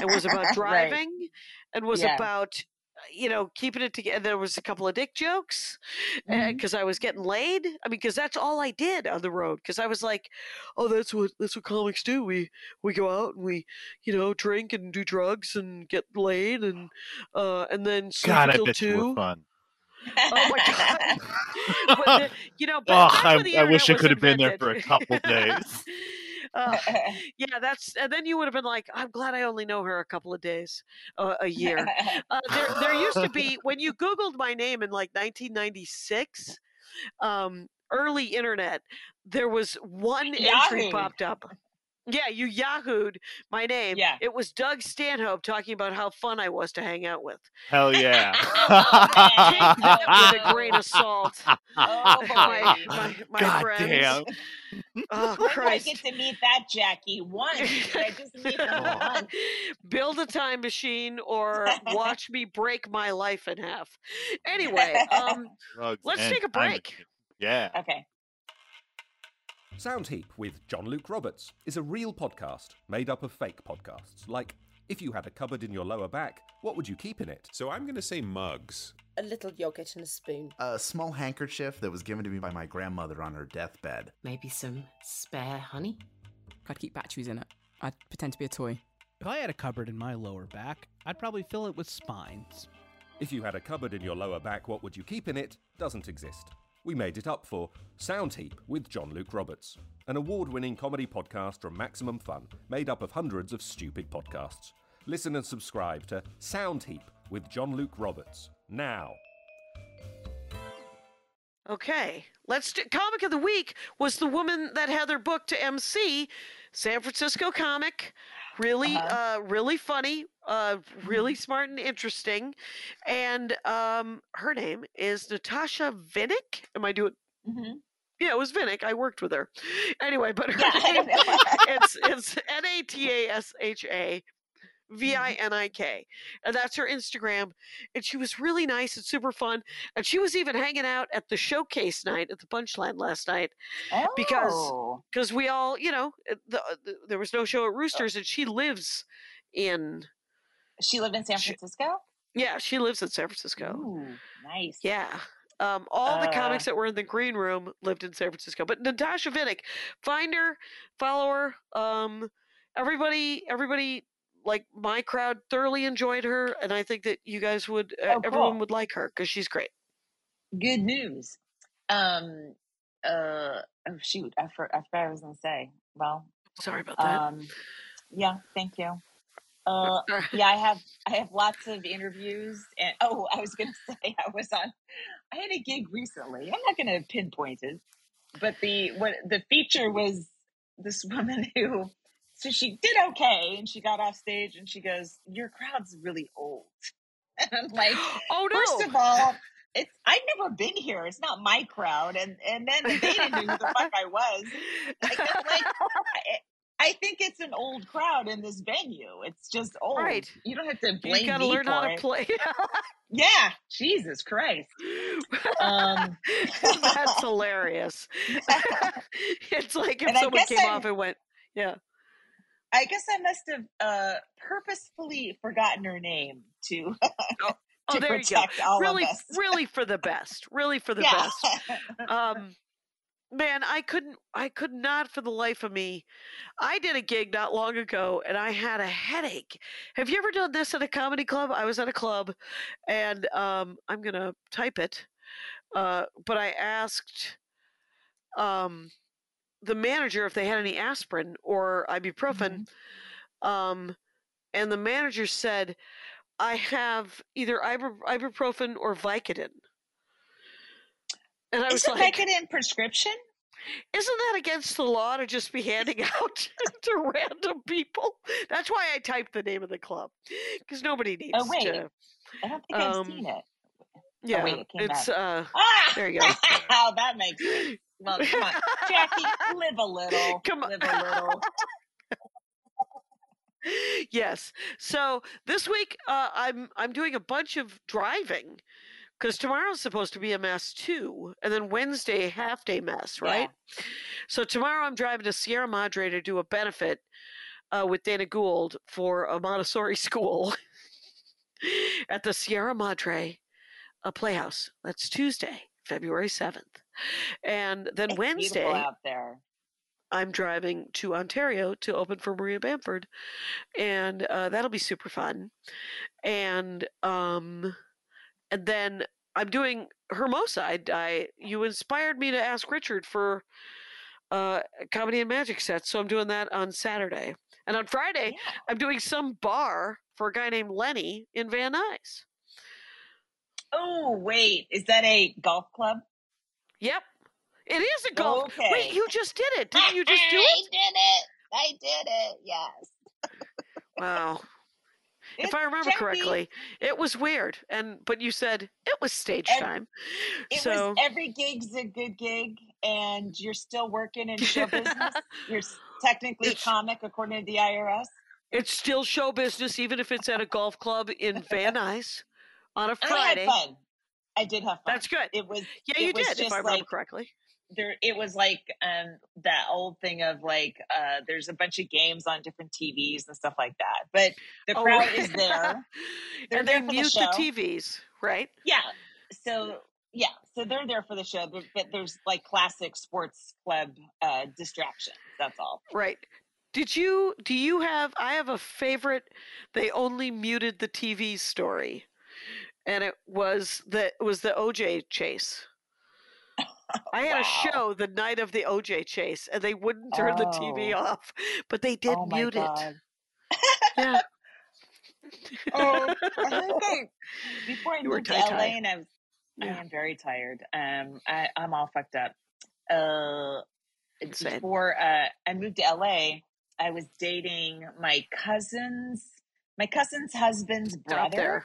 and was about (laughs) Right. driving and was Yeah. about, you know, keeping it together. There was a couple of dick jokes because I was getting laid. I mean, because that's all I did on the road. Because I was like, oh, that's what that's what comics do. We we go out and we, you know, drink and do drugs and get laid and uh and then sleep God, I until bet you were two. fun. Oh my god! (laughs) the, you know, Oh, I, I wish I could have been there for a couple days. (laughs) Uh, (laughs) yeah, that's and then you would have been like, I'm glad I only know her a couple of days, uh, a year. (laughs) Uh, there, there used to be when you Googled my name in like 1996, um, early internet. There was one entry popped up. Yeah, you Yahooed my name. Yeah. It was Doug Stanhope talking about how fun I was to hang out with. Hell yeah. (laughs) (laughs) Take that with a grain of salt, oh, (laughs) my boy. my, my God friends. damn. Oh When did I get to meet that Jackie? Once. I just meet her once? Build a time machine or watch me break my life in half. Anyway, um, Drugs Let's take a break. machine. Yeah. Okay. Sound Heap with John Luke Roberts is a real podcast made up of fake podcasts. Like, if you had a cupboard in your lower back, what would you keep in it? So I'm going to say mugs. A little yogurt and a spoon. A small handkerchief that was given to me by my grandmother on her deathbed. Maybe some spare honey. I'd keep batteries in it. I'd pretend to be a toy. If I had a cupboard in my lower back, I'd probably fill it with spines. If you had a cupboard in your lower back, what would you keep in it? Doesn't exist. We made it up for Sound Heap with John Luke Roberts, an award winning comedy podcast from Maximum Fun, made up of hundreds of stupid podcasts. Listen and subscribe to Sound Heap with John Luke Roberts now. okay, let's do comic of the week was the woman that had her book to MC, San Francisco comic. Really, Uh-huh. uh, really funny, uh, really smart and interesting, and um, her name is Natasha Vinik. Am I doing? Mhm. Yeah, it was Vinik. I worked with her. Anyway, but her Yeah, name, (laughs) it's it's N A T A S H A V I N I K, and that's her Instagram. And she was really nice and super fun. And she was even hanging out at the showcase night at the Punchline last night because- Oh. because we all, you know, uh, the, the, there was no show at Roosters, and she lives in she lived in San Francisco. yeah, she lives in San Francisco. Ooh, nice. Yeah. Um, all the Uh. comics that were in the green room lived in San Francisco. But Natasha Vinik, find her, follow her. Um, everybody, everybody, like my crowd, thoroughly enjoyed her, and I think that you guys would, uh, Oh, everyone would like her because she's great. Good news. Um. Uh. Oh shoot. I, for, I forgot what I was gonna say. Well. Sorry about that. Um. Yeah. Thank you. (laughs) Uh. Yeah. I have. I have lots of interviews. And oh, I was gonna (laughs) say I was on. I had a gig recently. I'm not gonna pinpoint it, but the what the feature was this woman (laughs) who. So she did okay, and she got off stage, and she goes, "Your crowd's really old." (laughs) And I'm like, oh no! First of all, it's I've never been here. It's not my crowd, and and then they didn't know who the fuck I was. Like, like (laughs) I, I think it's an old crowd in this venue. It's just old. Right. You don't have to blame You got to me learn for how to it. play. (laughs) Yeah. Jesus Christ. Um, That's hilarious. it's like if And someone came I'm- off and went, yeah. I guess I must have uh, purposefully forgotten her name to Oh, (laughs) to there you go. Really, of us. really for the best. Really for the yeah. best. (laughs) Um, man, I couldn't. I could not for the life of me. I did a gig not long ago, and I had a headache. Have you ever done this at a comedy club? I was at a club, and um, I'm gonna type it. Uh, but I asked um, the manager if they had any aspirin or ibuprofen, um, and the manager said, "I have either ibuprofen or Vicodin." And I was Isn't like, Vicodin prescription? isn't that against the law to just be handing (laughs) out (laughs) to random people? That's why I typed the name of the club because nobody needs Oh wait, to. I don't think I've um, seen it. Yeah, wait, it it's back. uh. Ah, there you go. oh, (laughs) that makes sense. Well, come on, (laughs) Jackie, live a little. Come on. live a little. (laughs) yes. So this week uh, I'm I'm doing a bunch of driving because tomorrow's supposed to be a mess too, and then Wednesday half day mess, right? So tomorrow I'm driving to Sierra Madre to do a benefit uh, with Dana Gould for a Montessori (laughs) school at the Sierra Madre uh, Playhouse. That's Tuesday, February seventh, (laughs) and then It's Wednesday. out there. I'm driving to Ontario to open for Maria Bamford, and uh, that'll be super fun. And um, and then I'm doing Hermosa. I, I you inspired me to ask Richard for uh, comedy and magic sets, so I'm doing that on Saturday. And on Friday, Yeah. I'm doing some bar for a guy named Lenny in Van Nuys. Oh wait, is that a golf club? Yep, it is a golf. Okay. Wait, you just did it, didn't you? Just do (laughs) it? I did it. I did it. Yes. Wow. (laughs) if It's I remember Jackie. correctly, it was weird, and but you said it was stage time. It so was every gig's a good gig, and you're still working in show (laughs) business. You're technically a comic according to the IRS. it's still show business, even if it's at a golf club in Van Nuys on a Friday. I had fun. I did have fun. That's good. It was Yeah, you was did, if I remember like- correctly. there. It was like um that old thing of like uh there's a bunch of games on different TVs and stuff like that. But the Oh, crowd right. is there. (laughs) They're and there they for the mute the. TVs, right? Yeah. So yeah, so they're there for the show, but, but there's like classic sports club uh distractions. That's all. Right. Did you do you have I have a favorite they only muted the TV story. And it was the it was the OJ chase. I had Wow. a show the night of the OJ chase and they wouldn't turn the TV Oh. off, but they did oh mute it. Yeah. (laughs) Oh, I think I, (laughs) before I You moved to. LA, and I was, I am very tired. Um, I, I'm all fucked up. Uh, Insane. before uh, I moved to LA, I was dating my cousin's, my cousin's husband's brother.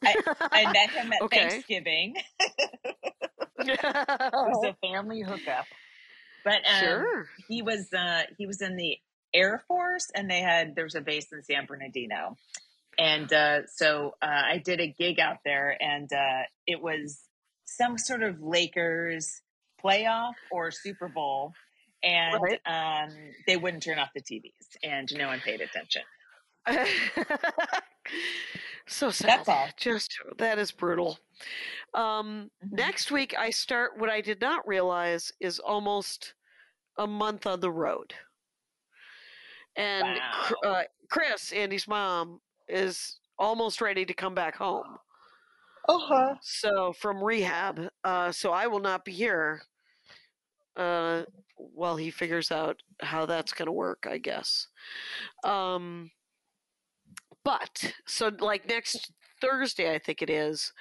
There. I met him (laughs) at Okay. Thanksgiving. (laughs) (laughs) It was a family hookup, but um, sure. he was uh he was in the air force and they had there was a base in san bernardino and uh so uh i did a gig out there and uh it was some sort of lakers playoff or super bowl and Right. um they wouldn't turn off the tvs and no one paid attention so sad. That's all. Just that is brutal. Um, Mhm. Next week, I start what I did not realize is almost a month on the road. And Wow. uh, Chris, Andy's mom, is almost ready to come back home. uh-huh So from rehab, uh, so I will not be here uh, while he figures out how that's going to work. I guess. Um, but so like next Thursday, I think it is,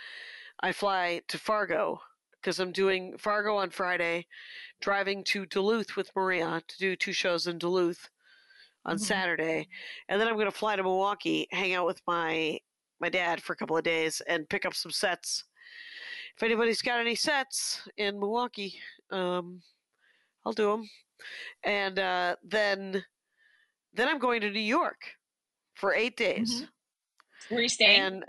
I fly to Fargo because I'm doing Fargo on Friday, driving to Duluth with Maria to do two shows in Duluth on Mhm. Saturday, and then I'm going to fly to Milwaukee, hang out with my my dad for a couple of days, and pick up some sets. If anybody's got any sets in Milwaukee, um, I'll do them. And uh, then then I'm going to New York for eight days. Mhm. Where are you staying? And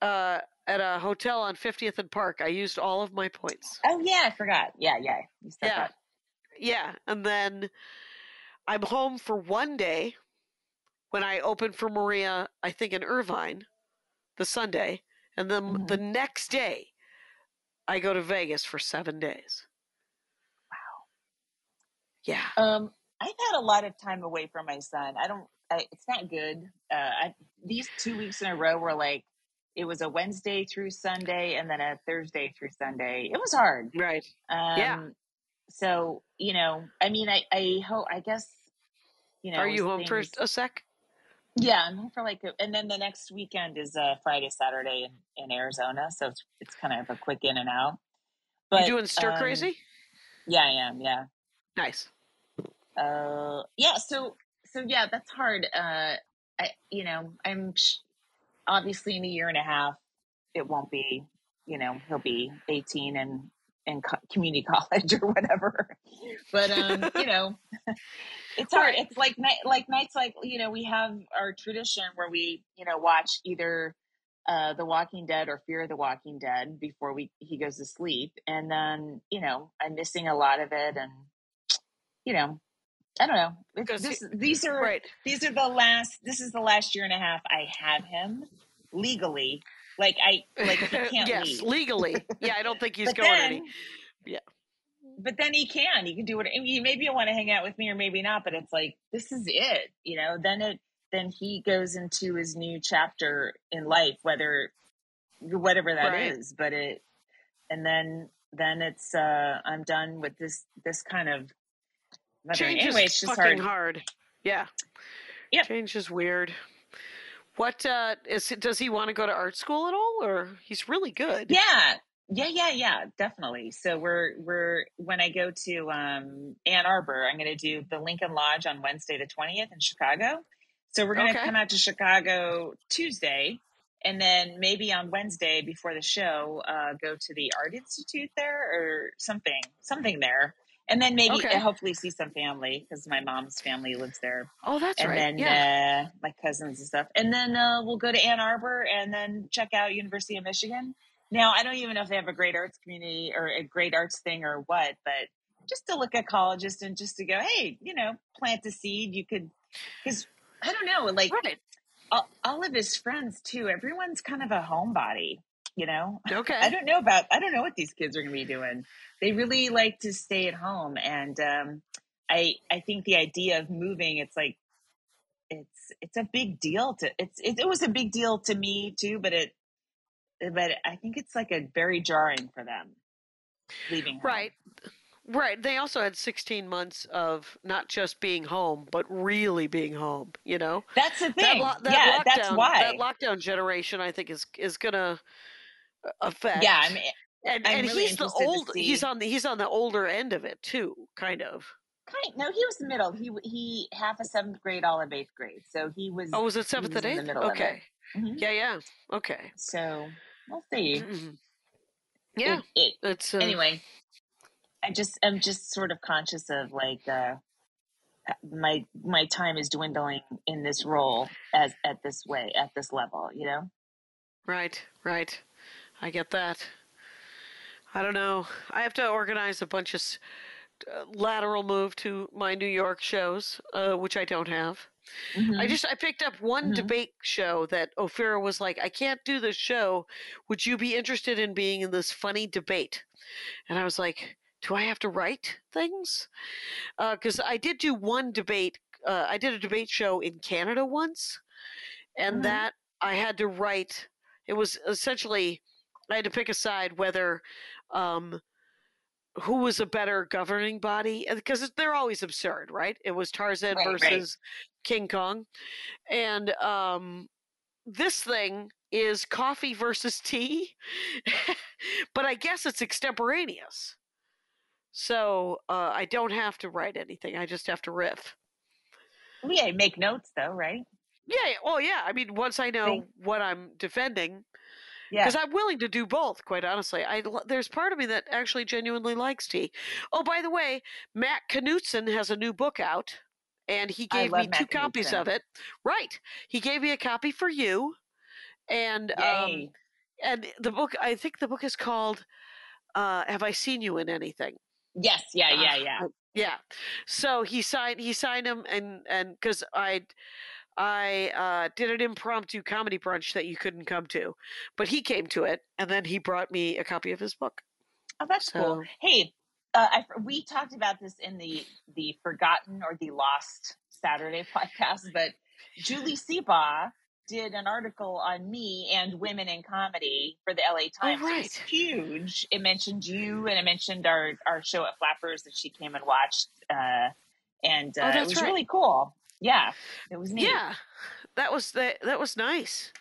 uh, at a hotel on 50th and Park, I used all of my points. oh yeah, I forgot. Yeah, yeah. You said Yeah. that. Yeah. And then I'm home for one day when I open for Maria, I think in Irvine, the Sunday. And then Mhm. the next day, I go to Vegas for seven days. Wow. Yeah. Um, I've had a lot of time away from my son. I don't. I, it's not good. Uh, I, these two weeks in a row were like it was a Wednesday through Sunday and then a Thursday through Sunday. It was hard. Right. Um, Yeah. So you know, I mean, I I hope. I guess you know. Are you home for a sec? Yeah, I'm home for like, a, and then the next weekend is uh, Friday, Saturday in, in Arizona, so it's it's kind of a quick in and out. But you doing stir um, crazy? Yeah, I am. Yeah. Nice. Uh, yeah. So so yeah, that's hard. Uh, I you know I'm sh- obviously in a year and a half it won't be. You know he'll be 18 and in co- community (laughs) college or whatever. But um, you (laughs) know, it's hard. It's like night, like nights like you know we have our tradition where we you know watch either uh, The Walking Dead or Fear of the Walking Dead before we he goes to sleep, and then you know I'm missing a lot of it, and you know I don't know. This, these are Right. these are the last. This is the last year and a half I have him legally. Like I like if he (laughs) can't yes, leave. legally. Yeah, I don't think (laughs) he's going then, any. Yeah. But then he can. He can do what. I mean, maybe he'll want to hang out with me, or maybe not. But it's like this is it. You know. Then it. Then he goes into his new chapter in life, whether whatever that is. Right. But it. And then then it's. uh I'm done with this. This kind of. Change Anyway, is fucking hard. hard. Yeah. Yep. Change is weird. What uh is does he want to go to art school at all or he's really good? Yeah. Yeah, yeah, yeah, definitely. So we're we're when I go to um Ann Arbor, I'm going to do the Lincoln Lodge on Wednesday the 20th in Chicago. So we're going to Okay. come out to Chicago Tuesday and then maybe on Wednesday before the show uh go to the Art Institute there or something, something there. And then maybe Okay. hopefully see some family cuz my mom's family lives there Oh, that's and right. And then yeah. uh, my cousins and stuff. And then uh, we'll go to Ann Arbor and then check out University of Michigan. Now I don't even know if they have a great arts community or a great arts thing or what, but just to look at colleges and just to go, hey, you know, plant a seed. You could, because I don't know, like right. all, all of his friends too. Everyone's kind of a homebody, you know. (laughs) Okay. I don't know about I don't know what these kids are going to be doing. They really like to stay at home, and um, I I think the idea of moving, it's like it's it's a big deal to it's it, it was a big deal to me too, but it but I think it's like a very jarring for them leaving home. Right. Right. They also had 16 months of not just being home, but really being home, you know? That's the That, thing. lo- that yeah, lockdown, that's why. that lockdown generation I think is is going to affect. yeah, I mean, and I'm and really he's the old he's on the he's on the older end of it too, kind of. kind no, he was the middle. He he half a seventh grade, all of eighth grade. So he was. Oh, was it 7th was and in the 8th? middle of it. Okay. Mhm. Yeah, yeah. Okay. So we'll see. Mhm. Yeah. It, it, It's uh, anyway i just i'm just sort of conscious of like uh my my time is dwindling in this role as at this way at this level you know Right, right. I get that. I don't know. I have to organize a bunch of uh, lateral move to my New York shows, uh, which I don't have. I Mhm. just I picked up one Mhm. debate show that Ophira was like, I can't do this show. Would you be interested in being in this funny debate? And I was like, Do I have to write things? Because I did do one debate. Uh, I did a debate show in Canada once, and Mhm. that I had to write. It was essentially I had to pick a side whether. Um, who was a better governing body because they're always absurd right? It was tarzan Right, right. versus king kong. And um this thing is coffee versus tea (laughs) but i guess it's extemporaneous. So uh, i don't have to write anything i just have to riff. Yeah make notes though right? Yeah yeah, well yeah i mean once i know what i'm defending yeah because I'm willing to do both. Quite honestly, I there's part of me that actually genuinely likes tea. Oh, by the way, Matt Knudsen has a new book out, and he gave me two Matt copies of it. Right, he gave me a copy for you, and um, and the book. I think the book is called uh, "Have I Seen You in Anything?" yes, yeah, yeah, Uh, yeah. uh, yeah. So he signed he signed him and and because I I uh, did an impromptu comedy brunch that you couldn't come to, but he came to it and then he brought me a copy of his book. Oh, that's cool. Hey, uh, I, we talked about this in the the forgotten or the lost Saturday (laughs) podcast, but Julie Seabaugh did an article on me and women in comedy for the LA Times. It was right. huge. It mentioned you and it mentioned our our show at Flappers that she came and watched, uh, and Oh, uh, it was right. really cool. Yeah, it was neat. yeah, that was that that was nice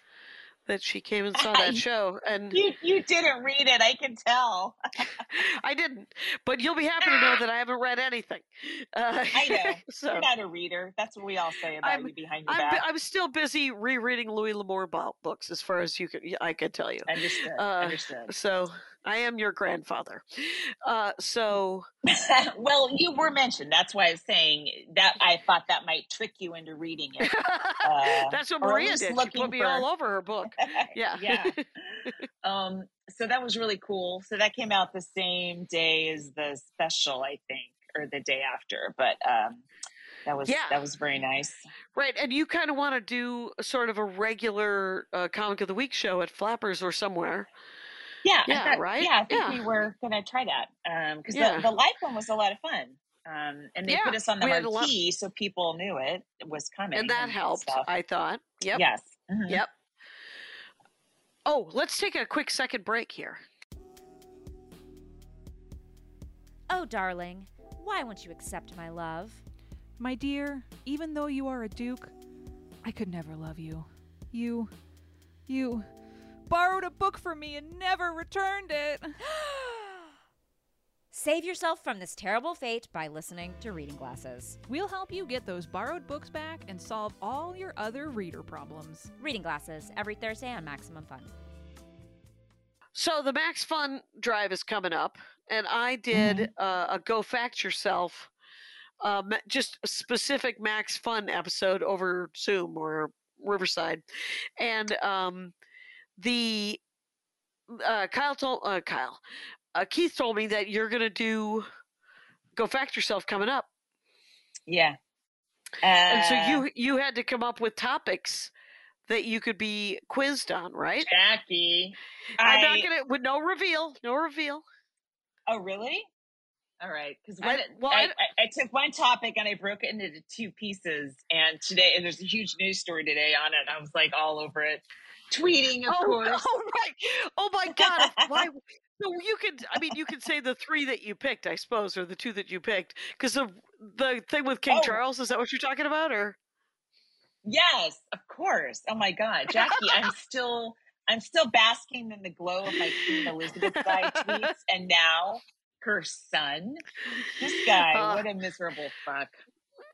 that she came and saw that (laughs) show and You you didn't read it, I can tell. (laughs) I didn't, but you'll be (laughs) happy to know that I haven't read anything. Uh, I know. so You're not a reader. That's what we all say about I'm- you behind your I'm back. I'm still busy rereading Louis L'Amour bo- books as far as you can. I could tell you. Understood. Uh, Understood. So I am your grandfather. Uh, so (laughs) well, you were mentioned. That's why I was saying that I thought that might trick you into reading it. Uh, that's what Maria did. She looking put me for- all over her book. (laughs) Yeah. yeah. (laughs) Um, so that was really cool. So that came out the same day as the special, I think, or the day after. But um, that was Yeah. that was very nice. Right, and you kind of want to do sort of a regular uh, comic of the week show at Flappers or somewhere. Yeah, I Yeah, thought- right? Yeah, I think Yeah. we were gonna try that because Yeah. the, the live one was a lot of fun. Um, and they Yeah, put us on the we had a lot- marquee so people knew it was coming, And that helped, stuff. I thought. Yep. Yes. Mhm. Yep. Oh, let's take a quick second break here. Oh, darling, why won't you accept my love? My dear, even though you are a duke, I could never love you. You. You borrowed a book from me and never returned it. (gasps) Save yourself from this terrible fate by listening to Reading Glasses. We'll help you get those borrowed books back and solve all your other reader problems. Reading Glasses every Thursday on Maximum Fun. So the Max Fun Drive is coming up, and I did Mm-hmm. uh, a Go Fact Yourself, um, just a specific Max Fun episode over Zoom or Riverside, and um, the uh, Kyle told uh, Kyle, uh, Keith told me that you're gonna do Go Fact Yourself coming up, Yeah. and so Uh, you you had to come up with topics that you could be quizzed on, right? Jackie. I'm I- not gonna with no reveal, no reveal. Oh, really? All right. Because I- I, well, I, I- I, I took one topic and I broke it into two pieces. And today, and there's a huge news story today on it. I was like all over it, tweeting, of oh, (laughs) course. oh, right. Oh my God. Uh, why? (laughs) So you could, I mean, you could say the three that you picked, I suppose, or the two that you picked, because the the thing with King Oh. Charles is that what you're talking about, or Yes, of course. Oh my God, Jackie, I'm still, I'm still basking in the glow of my Queen Elizabeth guy (laughs) tweets, and now her son. This guy, Uh, what a miserable fuck.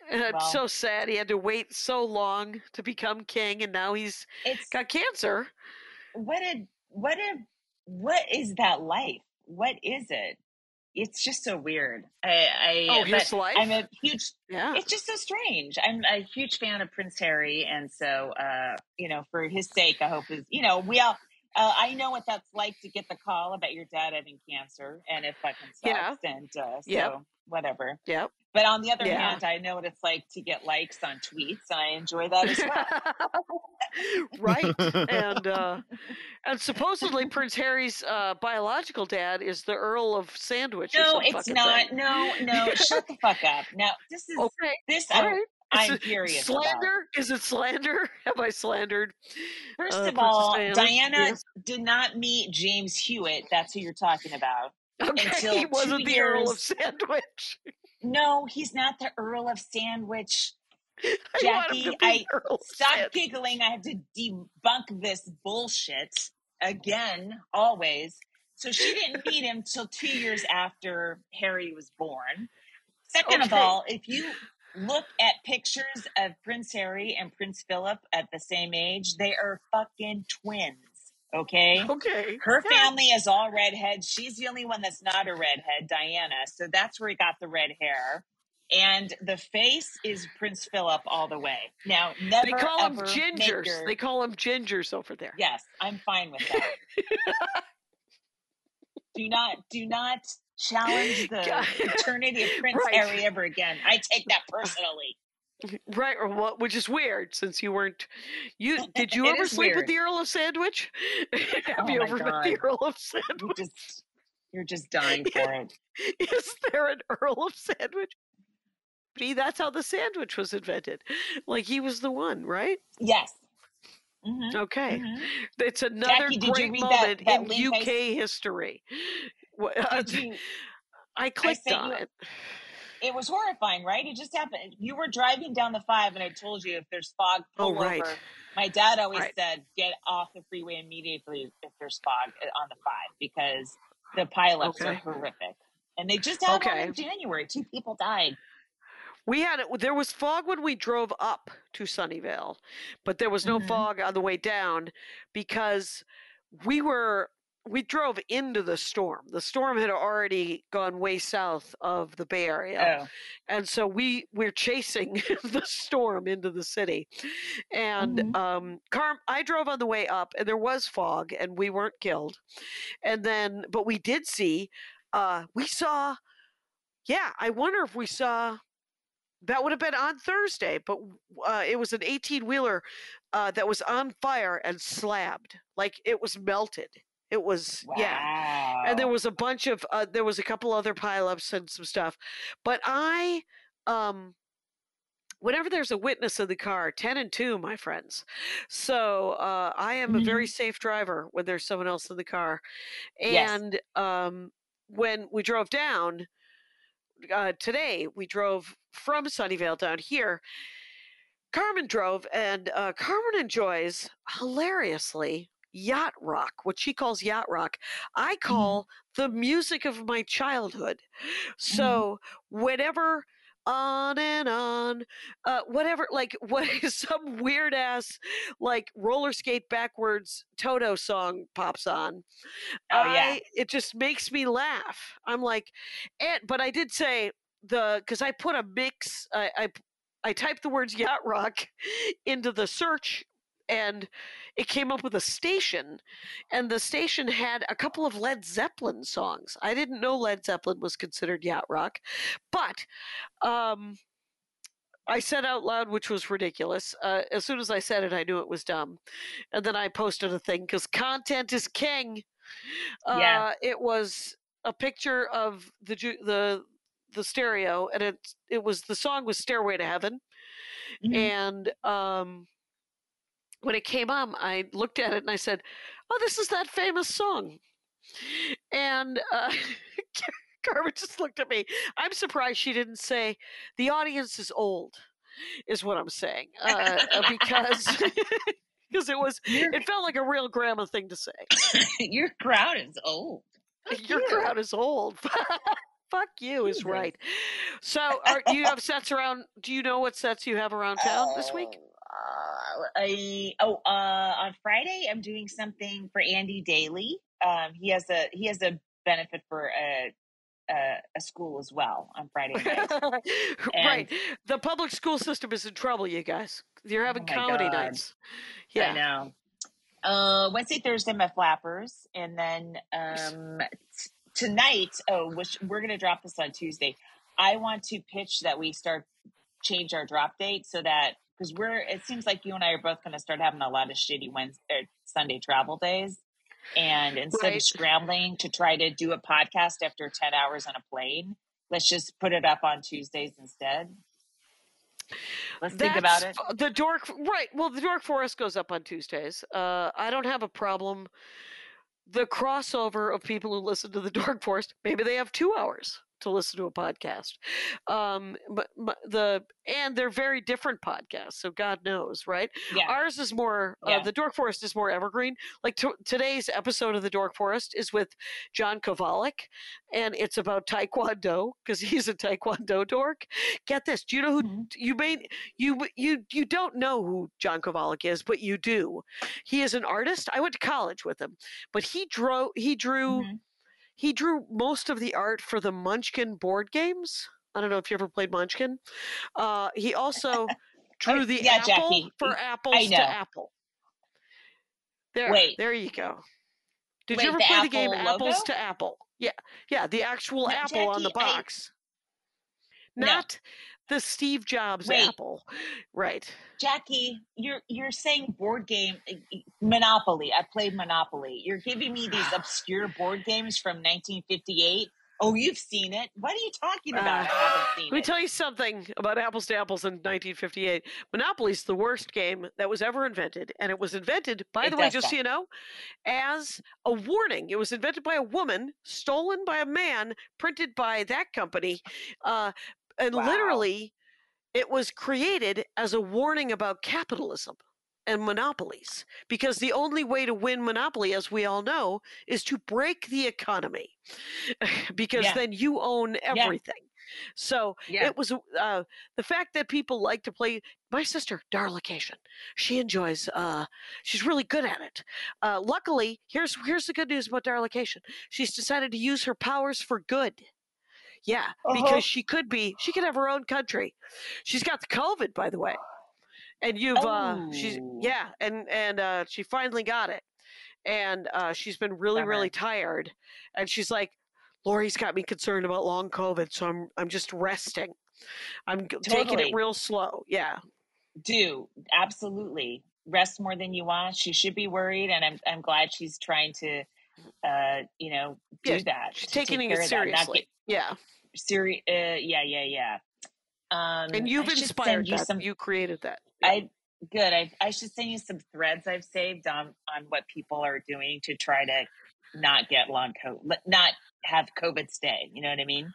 and I'm Well. so sad he had to wait so long to become king, and now he's It's got cancer. what a what a what is that life? What is it? It's just so weird. I, I Oh, his life? I'm a huge. Yeah. It's just so strange. I'm a huge fan of Prince Harry, and so uh, you know, for his sake, I hope is you know we all. Uh, I know what that's like to get the call about your dad having cancer, and it fucking sucks. Yeah. And uh, so Yep. whatever. Yep. But on the other Yeah. hand, I know what it's like to get likes on tweets, and I enjoy that as well. (laughs) right. and uh, and supposedly Prince Harry's uh, biological dad is the Earl of Sandwich. No, it's not. thing. No, no. Shut the fuck up. Now this (laughs) is Okay. this. All I, right. I'm it curious. about. Slander? Is it slander? (laughs) Have I slandered? First uh, of all, Diana? Diana Yes. did not meet James Hewitt. That's who you're talking about. Okay, (laughs) until he wasn't two the Earl of years- Sandwich. No, he's not the Earl of Sandwich. (laughs) I Jackie, be I stop Sandwich. giggling. I have to debunk this bullshit again, always. So she didn't meet him till two years after Harry was born. Second of all, if you look at pictures of Prince Harry and Prince Philip at the same age, they are fucking twins. Okay. Okay. Her Yeah. family is all redheads. She's the only one that's not a redhead, Diana. So that's where he got the red hair. And the face is Prince Philip all the way. Now, never They call make gingers. They call him gingers over there. Yes, I'm fine with that. (laughs) do not do not challenge (laughs) the God. eternity of Prince Right. Harry ever again. I take that uh, personally. Right, or what? Which is weird, since you weren't. You did you (laughs) ever sleep with the Earl of Sandwich? (laughs) Have Oh you ever met the Earl of Sandwich? just you're just dying for it. Is there an Earl of Sandwich? See, that's how the sandwich was invented. Like he was the one, right? Yes. Mhm, Okay, mhm. (laughs) it's another Jackie, great read that- moment that in link I UK history. Uh, you? I clicked sent on you- it. It was horrifying, right? It just happened. You were driving down the five, and I told you if there's fog, Oh, right. over. My dad always Right. said, "Get off the freeway immediately if there's fog uh, on the five because the pileups are horrific." And they just had one in January. Two people died. We had it. There was fog when we drove up to Sunnyvale, but there was no Mhm. fog on the way down because we were we drove into the storm. The storm had already gone way south of the Bay Area, Oh, and so we we're chasing (laughs) the storm into the city. And Mhm. um, Carm, I drove on the way up, and there was fog, and we weren't killed. And then, but we did see, uh, we saw. Yeah, I wonder if we saw that would have been on Thursday, but uh, it was an 18 wheeler uh, that was on fire and slabbed. Like it was melted. It was, wow. yeah. And there was a bunch of, uh, there was a couple other pileups and some stuff. But I, um, whenever there's a witness in the car, 10 and 2, my friends. So uh, I am a very safe driver when there's someone else in the car. Yes. And um, when we drove down, uh, today we drove from Sunnyvale down here. Carmen drove, and uh, Carmen enjoys hilariously yacht rock, what she calls yacht rock. I call the music of my childhood. So whenever on and on, uh, whatever, like (laughs) what some weird ass like roller skate backwards Toto song pops on. Oh, yeah. I, it just makes me laugh. I'm like, and but I did say the because I put a mix. I, I I typed the words yacht rock (laughs) into the search and it came up with a station and the station had a couple of Led Zeppelin songs. I didn't know Led Zeppelin was considered yacht rock, but um I said out loud, which was ridiculous. Uh, as soon as I said it, I knew it was dumb. And then I posted a thing because content is king. Uh, Yeah. It was a picture of the ju- the the stereo, and it it was the song was "Stairway to Heaven," Mhm. and um, when it came on, I looked at it and I said, "Oh, this is that famous song." And uh, (laughs) Carmen just looked at me. I'm surprised she didn't say, "The audience is old," is what I'm saying, uh, uh, because (laughs) because it was Your, it felt like a real grandma thing to say. (coughs) your crowd is old. Fuck Your you. crowd is old. (laughs) Fuck you is right. So, are, do you have sets around? Do you know what sets you have around town this week? Uh, I, oh, uh, on Friday, I'm doing something for Andy Daly. Um, he has a he has a benefit for a a, a school as well on Friday night. (laughs) right. The public school system is in trouble, you guys. You're having Oh comedy God. nights. I Yeah. know. Uh, Wednesday, Thursday, my flappers, and then um, t- tonight. Oh, which we're gonna drop this on Tuesday. I want to pitch that we start change our drop date so that because we're. It seems like you and I are both gonna start having a lot of shitty Wednesday, or Sunday travel days, and instead Right. of scrambling to try to do a podcast after ten hours on a plane, let's just put it up on Tuesdays instead. Let's think about it. The Dork, right? Well, the Dork Forest goes up on Tuesdays. Uh, I don't have a problem. The crossover of people who listen to the (laughs) Dork Forest, maybe they have two hours to listen to a podcast. Um, but, but the and they're very different podcasts, so God knows, right? Yeah. Ours is more. Uh, the Dork Forest is more evergreen. Like to today's episode of the Dork Forest is with John Kovalic, and it's about Taekwondo because (laughs) he's a Taekwondo dork. Get this? Do you know who Mhm. you may you you you don't know who John Kovalic is, but you do. He is an artist. I went to college with him, but he drew he drew Mhm. He drew most of the art for the Munchkin board games. I don't know if you ever played Munchkin. Uh, he also (laughs) drew the yeah, apple Jackie, for apples to apple. There, Wait. there you go. Did Wait, you ever the play the game Apple Apples to Apple? Yeah, yeah, the actual No, apple on the Jackie, I- box, No. not the Steve Jobs Wait. apple. Right. Jackie, you're you're saying board game uh, Monopoly. I played Monopoly. You're giving me these (sighs) obscure board games from 1958. Oh, you've seen it. What are you talking about? I Uh, haven't seen Let me it. tell you something about Apples to Apples in 1958. Monopoly's the worst game that was ever invented, and it was invented, by It the way, just so you know, as a warning. It was invented by a woman, stolen by a man, printed by that company, uh, and Wow. literally, it was created as a warning about capitalism and monopolies because the only way to win monopoly as we all know is to break the economy (laughs) because Yeah. then you own everything so Yeah. it was uh, the fact that people like to play my sister darlication she enjoys uh, she's really good at it uh, luckily here's here's the good news about darlication she's decided to use her powers for good yeah Uh-huh. because she could be she could have her own country. She's got the covid by the way. And you've uh she's Oh. yeah and and uh she finally got it. And uh she's been really really tired. And she's like laurie's got me concerned about long covid so i'm i'm just resting. I'm g- taking it real slow. Yeah. Do absolutely. Rest more than you want. She should be worried, and I'm I'm glad she's trying to, uh, you know, do Yeah, that. taking take it that, seriously get- yeah Seri- uh, yeah, yeah, yeah. Um, and you've I inspired you that some. you created that I good. I I should send you some threads I've saved on on what people are doing to try to not get long COVID, not have COVID stay. You know what I mean?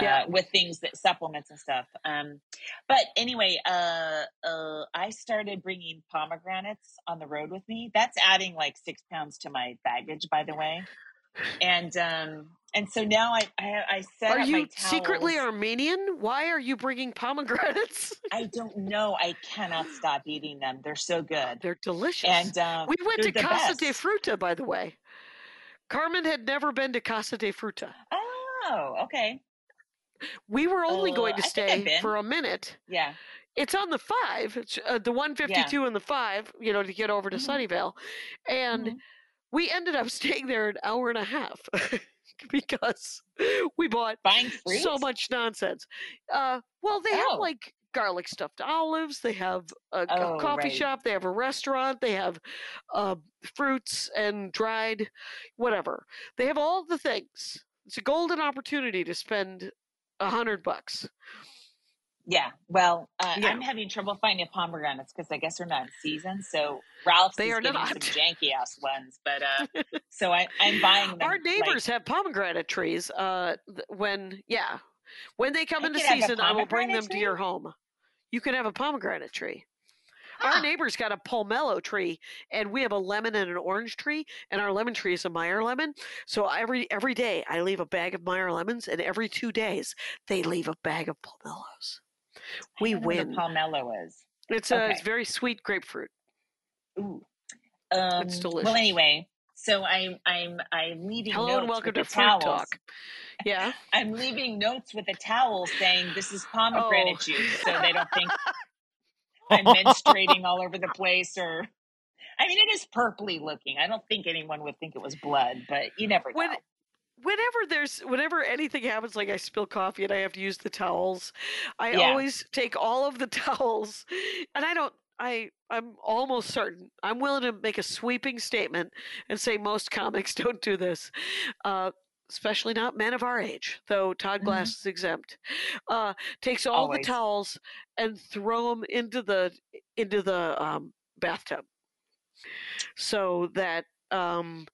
Yeah. Uh, with things that supplements and stuff. Um, but anyway, uh, uh, I started bringing pomegranates on the road with me. That's adding like six pounds to my baggage, by the way. And um, and so now I I, I set are up my you secretly armenian why are you bringing pomegranates (laughs) I don't know. I cannot stop eating them. They're so good. they're delicious And um, we went to casa best. de fruta by the way carmen had never been to casa de fruta Oh, okay. We were only Uh, going to I think I've stay for a minute Yeah. it's on the five it's uh, the 152 and the five you know to get over to Mhm. sunnyvale and Mhm. we ended up (laughs) staying there an hour and a half (laughs) because we bought so much nonsense uh well they have Oh. like garlic stuffed olives they have a, a Oh, coffee right. shop they have a restaurant they have uh, fruits and dried whatever they have all the things it's a golden opportunity to spend a hundred bucks Yeah. Well, uh, Yeah. I'm having trouble finding pomegranates because I guess they're not in season. So Ralph's They is are getting not. some (laughs) janky ass ones, but uh, (laughs) so I, I'm buying them. Our like- neighbors have pomegranate trees. Uh, when yeah, when they come I into could have a season, I will bring them pomegranate to your home. You can have a pomegranate tree. Our Huh. neighbor's got a pomelo tree, and we have a lemon and an orange tree, and our lemon tree is a Meyer lemon. So every every day I leave a bag of Meyer lemons, and every two days they leave a bag of pomelos. We don't know what win. pomelo is. It's a it's very sweet grapefruit. Ooh. Um, It's delicious. Well, anyway, so I'm I'm I'm leaving Hello notes and welcome with to Fruit towels. Talk. Yeah. (laughs) I'm leaving notes with a towel saying this is pomegranate Oh. juice, so they don't think (laughs) (laughs) I'm menstruating (laughs) all over the place or. I mean, it is purpley looking. I don't think anyone would think it was blood, but you never know. when whenever there's whenever anything happens like i spill coffee and i have to use the towels i Yeah. always take all of the (laughs) towels and i don't i i'm almost certain i'm willing to make a sweeping statement and say most comics (laughs) don't do this uh especially not men of our age though todd Mhm. glass is exempt uh takes all Always. the towels and throw them into the into the um bathtub so that um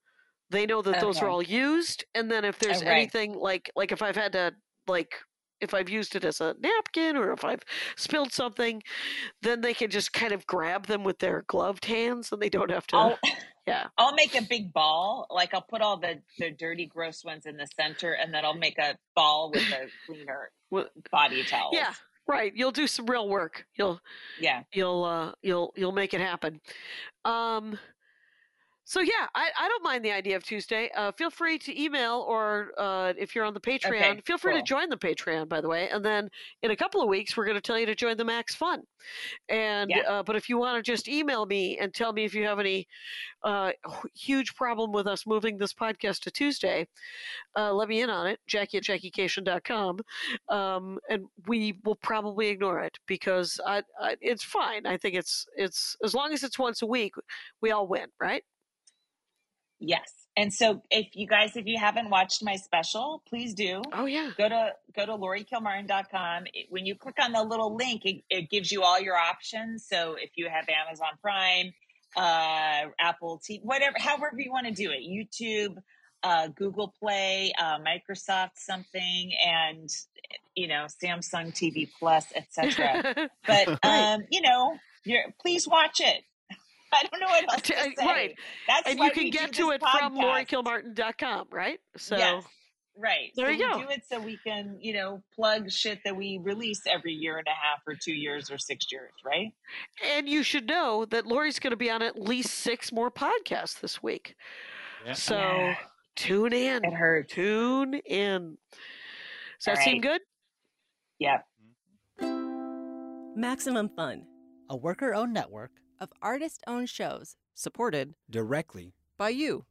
they know that those are all used and then if there's Oh, right. anything like like if i've had to like if i've used it as a napkin or if i've spilled something then they can just kind of grab them with their gloved hands and they don't have to (laughs) yeah I'll make a big ball. Like I'll put all the the dirty, gross ones in the center, and then I'll make a ball with the (laughs) cleaner body towels. yeah right you'll do some real work you'll yeah. you'll uh you'll you'll make it happen um So yeah, I, I don't mind the idea of Tuesday. Uh, feel free to email or uh, if you're on the Patreon, feel free cool. to join the Patreon. By the way, and then in a couple of weeks, we're going to tell you to join the Max Fun. And Yeah. uh, but if you want to just email me and tell me if you have any uh, huge problem with us moving this podcast to Tuesday, uh, let me in on it. Jackie at JackieKashian.com, um, and we will probably ignore it because I, I, it's fine. I think it's it's as long as it's once a week, we all win, right? Yes. And so if you guys, if you haven't watched my special, please do. Oh yeah. Go to go to LaurieKilmartin.com. It- When you click on the little link, it, it gives you all your options. So if you have Amazon Prime, uh, Apple TV, whatever, however you want to do it, YouTube, uh, Google Play, uh, Microsoft something, and you know Samsung TV Plus, etc. (laughs) But um, you know, you're, please watch it. (laughs) I don't know what else to uh, say. right. That's and you can get to this it from podcast. LaurieKilmartin.com, right? So Yes. Right. There so you we go. do it so we can, you know, plug shit that we release every year and a half or two years or six years, right? and you should know that Laurie's going to be on at least six more podcasts this week. Yeah. So Yeah. tune in. It hurts. Tune in. Does that All seem good? Yep. Maximum Fun A worker owned network of artist owned shows supported directly by you.